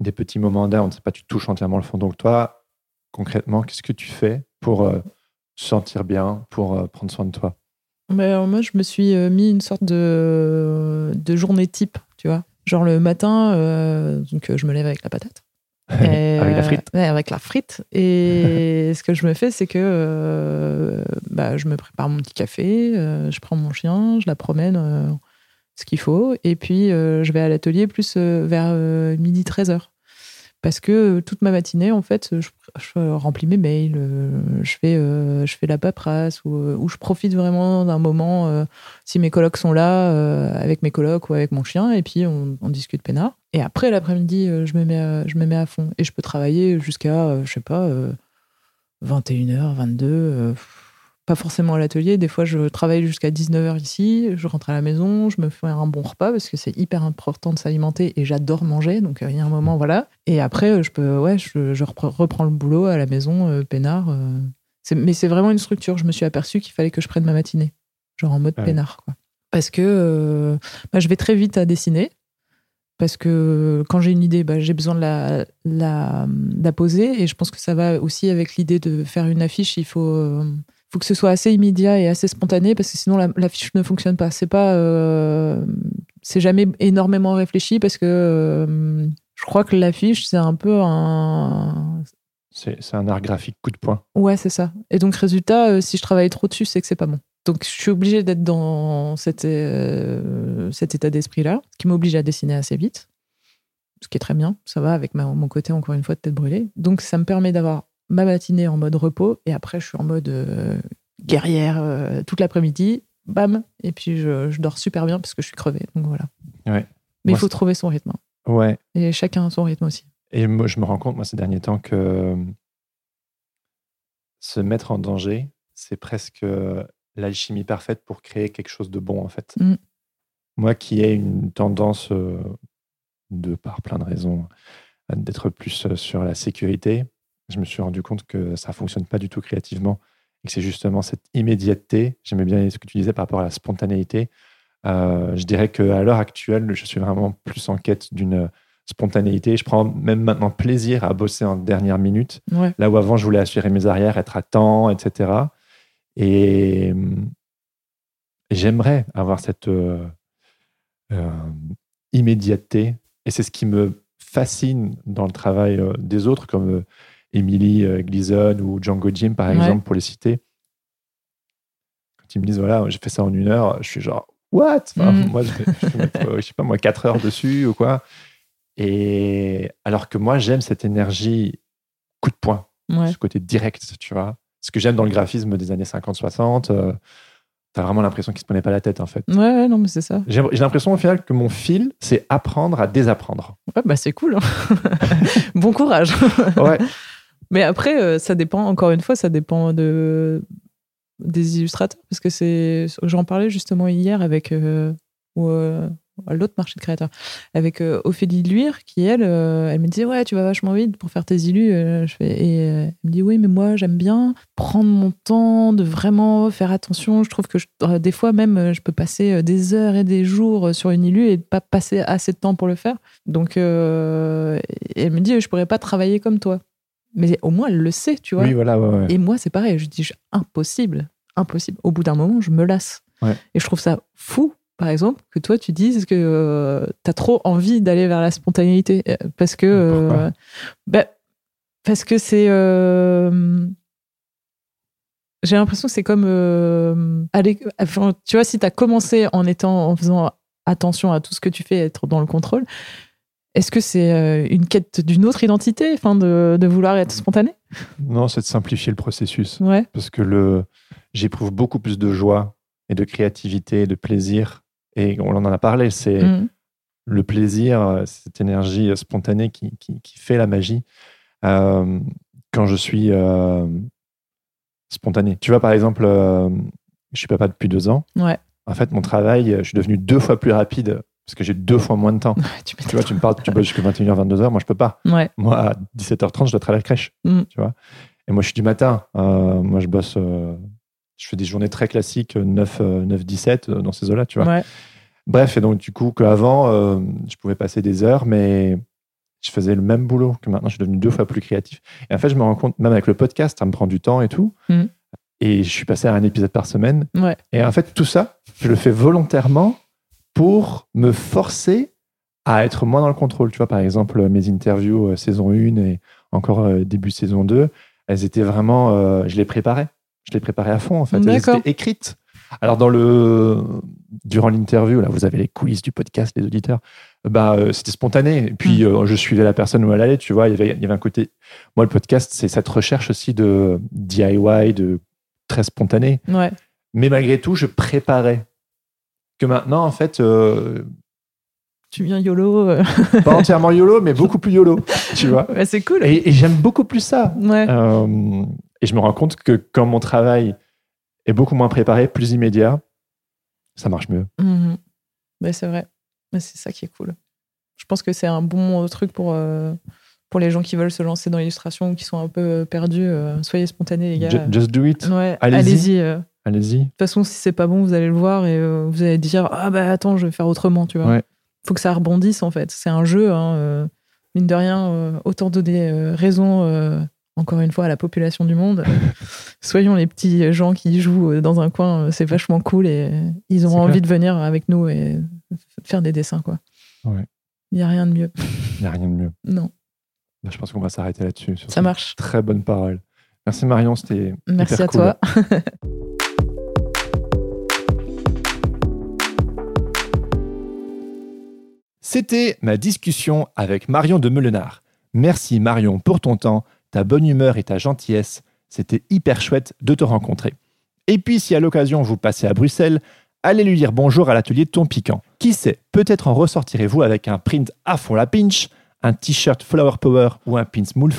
des petits moments d'air, on ne sait pas, tu touches entièrement le fond. Donc toi, concrètement, qu'est-ce que tu fais pour euh, te sentir bien, pour euh, prendre soin de toi? Ben, Moi, je me suis euh, mis une sorte de, de journée type, tu vois. Genre le matin, donc je me lève avec la patate. avec la frite. avec la frite. Et ce que je me fais, c'est que bah, je me prépare mon petit café, je prends mon chien, je la promène ce qu'il faut. Et puis, euh, je vais à l'atelier plus euh, vers euh, midi 13h. Parce que toute ma matinée, en fait, je, remplis mes mails, je, fais, je fais la paperasse, ou, je profite vraiment d'un moment, si mes colocs sont là, avec mes colocs ou avec mon chien, et puis on, discute peinard. Et après, l'après-midi, je, me mets à, je me mets à fond. Et je peux travailler jusqu'à, je sais pas, 21h, 22h pas forcément à l'atelier. Des fois, je travaille jusqu'à 19h ici, je rentre à la maison, je me fais un bon repas parce que c'est hyper important de s'alimenter et j'adore manger. Donc, euh, il y a un moment, voilà. Et après, euh, je peux, ouais, je, reprends le boulot à la maison, euh, peinard. mais c'est vraiment une structure. Je me suis aperçu qu'il fallait que je prenne ma matinée. genre en mode Ouais. peinard. Quoi. Parce que euh, bah, je vais très vite à dessiner. Parce que quand j'ai une idée, bah, j'ai besoin de la, la, de la poser. Et je pense que ça va aussi avec l'idée de faire une affiche. Il faut, faut que ce soit assez immédiat et assez spontané parce que sinon la- l'affiche ne fonctionne pas. C'est pas, euh, c'est jamais énormément réfléchi parce que euh, je crois que l'affiche c'est un peu un, C'est c'est un art graphique coup de poing. Ouais, c'est ça. Et donc, résultat, euh, si je travaille trop dessus, c'est que c'est pas bon. Donc, je suis obligée d'être dans cet, cet état d'esprit-là, ce qui m'oblige à dessiner assez vite, ce qui est très bien. Ça va avec ma- mon côté, encore une fois, de tête brûlée. Donc, ça me permet d'avoir ma matinée en mode repos, et après, je suis en mode euh, guerrière euh, toute l'après-midi, bam, et puis je, je dors super bien parce que je suis crevée. Donc, voilà. Ouais. Mais il faut trouver son rythme. hein. Ouais. Et chacun son rythme aussi. Et moi, je me rends compte, moi, ces derniers temps, que euh, se mettre en danger, c'est presque l'alchimie parfaite pour créer quelque chose de bon, en fait. Mm. Moi qui ai une tendance, de par plein de raisons, d'être plus sur la sécurité, je me suis rendu compte que ça fonctionne pas du tout créativement et que c'est justement cette immédiateté. J'aimais bien ce que tu disais par rapport à la spontanéité. Euh, je dirais qu'à l'heure actuelle, je suis vraiment plus en quête d'une spontanéité. Je prends même maintenant plaisir à bosser en dernière minute, Ouais. là où avant je voulais assurer mes arrières, être à temps, etc. Et, et j'aimerais avoir cette euh, euh, immédiateté. Et c'est ce qui me fascine dans le travail euh, des autres, comme euh, Emily euh, Gleason ou Django Jim, par Ouais. exemple, pour les citer. Quand ils me disent, voilà, j'ai fait ça en une heure, je suis genre, what? Enfin, Mm. Moi, je, je mettre, euh, je sais pas, moi, quatre heures dessus ou quoi. Et alors que moi, j'aime cette énergie coup de poing, Ouais. ce côté direct, tu vois. Ce que j'aime dans le graphisme des années 50-60, euh, t'as vraiment l'impression qu'il se prenait pas la tête, en fait. Ouais, non, mais c'est ça. J'ai j'ai l'impression au final que mon fil, c'est apprendre à désapprendre. Ouais, bah c'est cool. hein. bon courage. Ouais. Mais après, euh, ça dépend, encore une fois, ça dépend de, des illustrateurs. Parce que c'est. J'en parlais justement hier avec. euh, ou, euh, l'autre marché de créateurs. Avec Ophélie Luire, qui, elle, elle me disait Ouais, tu vas vachement vite pour faire tes illus. Je fais, et elle me dit Oui, mais moi, j'aime bien prendre mon temps, de vraiment faire attention. Je trouve que des fois, même, je peux passer des heures et des jours sur une illu et pas passer assez de temps pour le faire. Donc, elle me dit Je pourrais pas travailler comme toi. Mais au moins, elle le sait, tu vois. Oui, voilà, ouais, ouais. Et moi, c'est pareil. Je dis je- impossible, impossible. Au bout d'un moment, je me lasse. Ouais. Et je trouve ça fou, par exemple, que toi, tu dises que tu as trop envie d'aller vers la spontanéité. Euh, Parce que. Euh, bah, parce que c'est. euh, j'ai l'impression que c'est comme. euh, aller, enfin, tu vois, si tu as commencé en étant. en faisant attention à tout ce que tu fais, être dans le contrôle. Est-ce que c'est euh, une quête d'une autre identité, enfin, de, de vouloir être spontané? Non, c'est de simplifier le processus. Ouais. Parce que le, j'éprouve beaucoup plus de joie et de créativité, de plaisir. Et on en a parlé, c'est Mm. le plaisir, cette énergie spontanée qui, qui, qui fait la magie euh, quand je suis euh, spontané. Tu vois, par exemple, euh, je suis papa depuis deux ans. Ouais. En fait, mon travail, je suis devenu deux fois plus rapide parce que j'ai deux fois moins de temps. tu tu vois, tu me parles, tu bosses jusqu'à 21h, 22h, moi je peux pas. Ouais. Moi, à 17h30, je dois travailler à la crèche. Mm. Tu vois Et moi, je suis du matin. Euh, moi, je bosse. euh, je fais des journées très classiques, 9, euh, 9 17, euh, dans ces eaux-là, tu vois. Ouais. Bref, et donc, du coup, qu'avant, je pouvais passer des heures, mais je faisais le même boulot que maintenant, je suis devenu deux fois plus créatif. Et en fait, je me rends compte, même avec le podcast, ça me prend du temps et tout. Mm. Et je suis passé à un épisode par semaine. Et en fait, tout ça, je le fais volontairement pour me forcer à être moins dans le contrôle. Tu vois, par exemple, mes interviews euh, saison 1 et encore euh, début saison 2, elles étaient vraiment. euh, je les préparais. Je les préparais à fond, en fait. Elles étaient écrites. Alors, dans le, durant l'interview, là, vous avez les coulisses du podcast, les auditeurs. Bah, c'était spontané. Et puis, Mm. euh, je suivais la personne où elle allait. Tu vois, il y avait, il y avait un côté. Moi, le podcast, c'est cette recherche aussi de DIY, de très spontané. Ouais. Mais malgré tout, je préparais. Que maintenant, en fait, euh, Tu viens YOLO. euh. pas entièrement YOLO, mais beaucoup plus YOLO. Tu vois Ouais, c'est cool. Et, et j'aime beaucoup plus ça. Ouais. Euh, et je me rends compte que quand mon travail est beaucoup moins préparé, plus immédiat, ça marche mieux. Mhm. C'est vrai. C'est ça qui est cool. Je pense que c'est un bon truc pour, euh, pour les gens qui veulent se lancer dans l'illustration ou qui sont un peu perdus. soyez spontanés, les gars. Ju- Just do it. Ouais, allez-y. allez-y. euh. Allez-y. De toute façon, si c'est pas bon, vous allez le voir et euh, vous allez dire Ah bah attends, je vais faire autrement, tu vois. Ouais. Faut que ça rebondisse en fait. C'est un jeu, hein, euh, mine de rien, euh, autant donner raison, encore une fois, à la population du monde. Soyons les petits gens qui jouent dans un coin, c'est vachement cool et ils auront envie clair. de venir avec nous et faire des dessins, quoi. Ouais. Il n'y a rien de mieux. Il n'y a rien de mieux. Non, Bah, Je pense qu'on va s'arrêter là-dessus. ça marche. Très bonne parole. Merci Marion, c'était Merci à cool. toi. C'était ma discussion avec Marion de Meulenard. Merci Marion pour ton temps, ta bonne humeur et ta gentillesse. C'était hyper chouette de te rencontrer. Et puis si à l'occasion vous passez à Bruxelles, allez lui dire bonjour à l'atelier de Ton Piquant. Qui sait, peut-être en ressortirez-vous avec un print à fond la pinch, un t-shirt Flower Power ou un pins moule.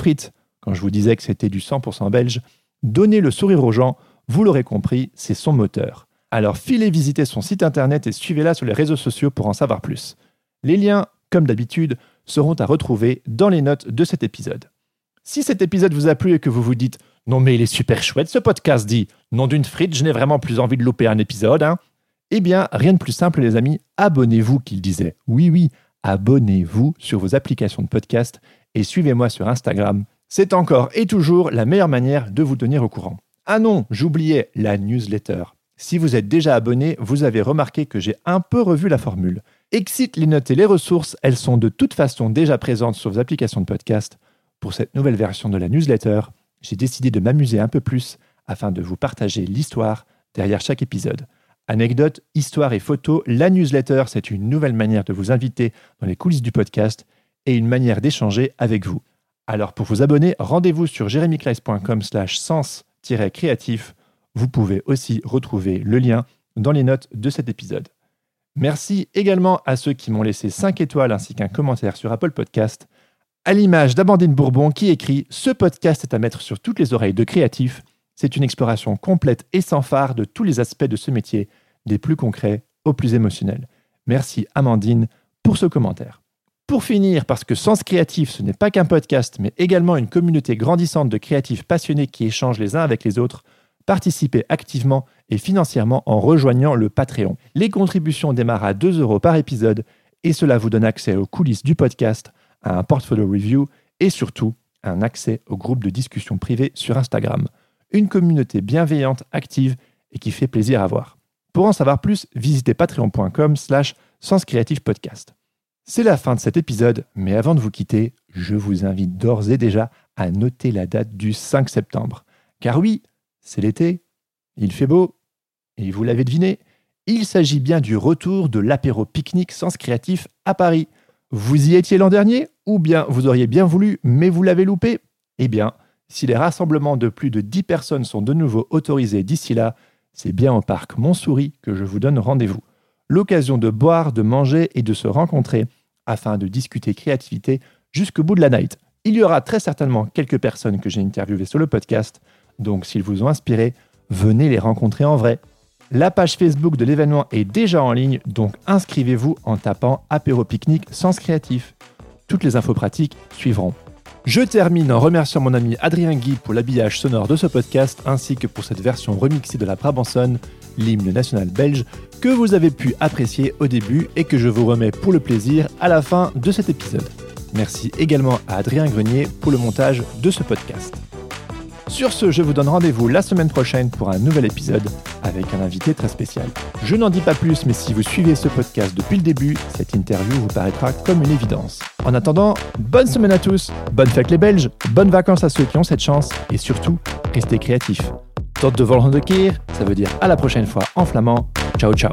Quand je vous disais que c'était du 100% belge, donnez le sourire aux gens, vous l'aurez compris, c'est son moteur. Alors filez visiter son site internet et suivez-la sur les réseaux sociaux pour en savoir plus. Les liens, comme d'habitude, seront à retrouver dans les notes de cet épisode. Si cet épisode vous a plu et que vous vous dites Non, mais il est super chouette ce podcast, dit Nom d'une frite, je n'ai vraiment plus envie de louper un épisode, hein. Eh bien, rien de plus simple, les amis, abonnez-vous, qu'il disait. Oui, oui, abonnez-vous sur vos applications de podcast et suivez-moi sur Instagram. C'est encore et toujours la meilleure manière de vous tenir au courant. Ah non, j'oubliais la newsletter. Si vous êtes déjà abonné, vous avez remarqué que j'ai un peu revu la formule. Exit les notes et les ressources, elles sont de toute façon déjà présentes sur vos applications de podcast. Pour cette nouvelle version de la newsletter, j'ai décidé de m'amuser un peu plus afin de vous partager l'histoire derrière chaque épisode. Anecdotes, histoires et photos, la newsletter, c'est une nouvelle manière de vous inviter dans les coulisses du podcast et une manière d'échanger avec vous. Alors pour vous abonner, rendez-vous sur jeremyclice.com slash sens-créatif. Vous pouvez aussi retrouver le lien dans les notes de cet épisode. Merci également à ceux qui m'ont laissé 5 étoiles ainsi qu'un commentaire sur Apple Podcast, à l'image d'Amandine Bourbon qui écrit Ce podcast est à mettre sur toutes les oreilles de créatifs. C'est une exploration complète et sans phare de tous les aspects de ce métier, des plus concrets aux plus émotionnels. Merci Amandine pour ce commentaire. Pour finir, parce que Sens Créatif, ce n'est pas qu'un podcast, mais également une communauté grandissante de créatifs passionnés qui échangent les uns avec les autres, participez activement et financièrement en rejoignant le Patreon. Les contributions démarrent à 2 euros par épisode et cela vous donne accès aux coulisses du podcast, à un portfolio review et surtout un accès au groupe de discussion privée sur Instagram. Une communauté bienveillante, active et qui fait plaisir à voir. Pour en savoir plus, visitez patreon.com slash senscreativepodcast. C'est la fin de cet épisode, mais avant de vous quitter, je vous invite d'ores et déjà à noter la date du 5 septembre. Car oui, c'est l'été, il fait beau, et vous l'avez deviné, il s'agit bien du retour de l'apéro pique-nique Sens Créatif à Paris. Vous y étiez l'an dernier Ou bien vous auriez bien voulu, mais vous l'avez loupé? Eh bien, si les rassemblements de plus de 10 personnes sont de nouveau autorisés d'ici là, c'est bien au parc Montsouris que je vous donne rendez-vous. L'occasion de boire, de manger et de se rencontrer afin de discuter créativité jusqu'au bout de la night. Il y aura très certainement quelques personnes que j'ai interviewées sur le podcast, donc s'ils vous ont inspiré, venez les rencontrer en vrai. La page Facebook de l'événement est déjà en ligne, donc inscrivez-vous en tapant apéro pique-nique Sens Créatif. Toutes les infos pratiques suivront. Je termine en remerciant mon ami Adrien Guy pour l'habillage sonore de ce podcast ainsi que pour cette version remixée de la Brabançonne, l'hymne national belge, que vous avez pu apprécier au début et que je vous remets pour le plaisir à la fin de cet épisode. Merci également à Adrien Grenier pour le montage de ce podcast. Sur ce, je vous donne rendez-vous la semaine prochaine pour un nouvel épisode avec un invité très spécial. Je n'en dis pas plus, mais si vous suivez ce podcast depuis le début, cette interview vous paraîtra comme une évidence. En attendant, bonne semaine à tous, bonne fête les Belges, bonnes vacances à ceux qui ont cette chance, et surtout, restez créatifs. Tot de keer, ça veut dire à la prochaine fois en flamand. Ciao ciao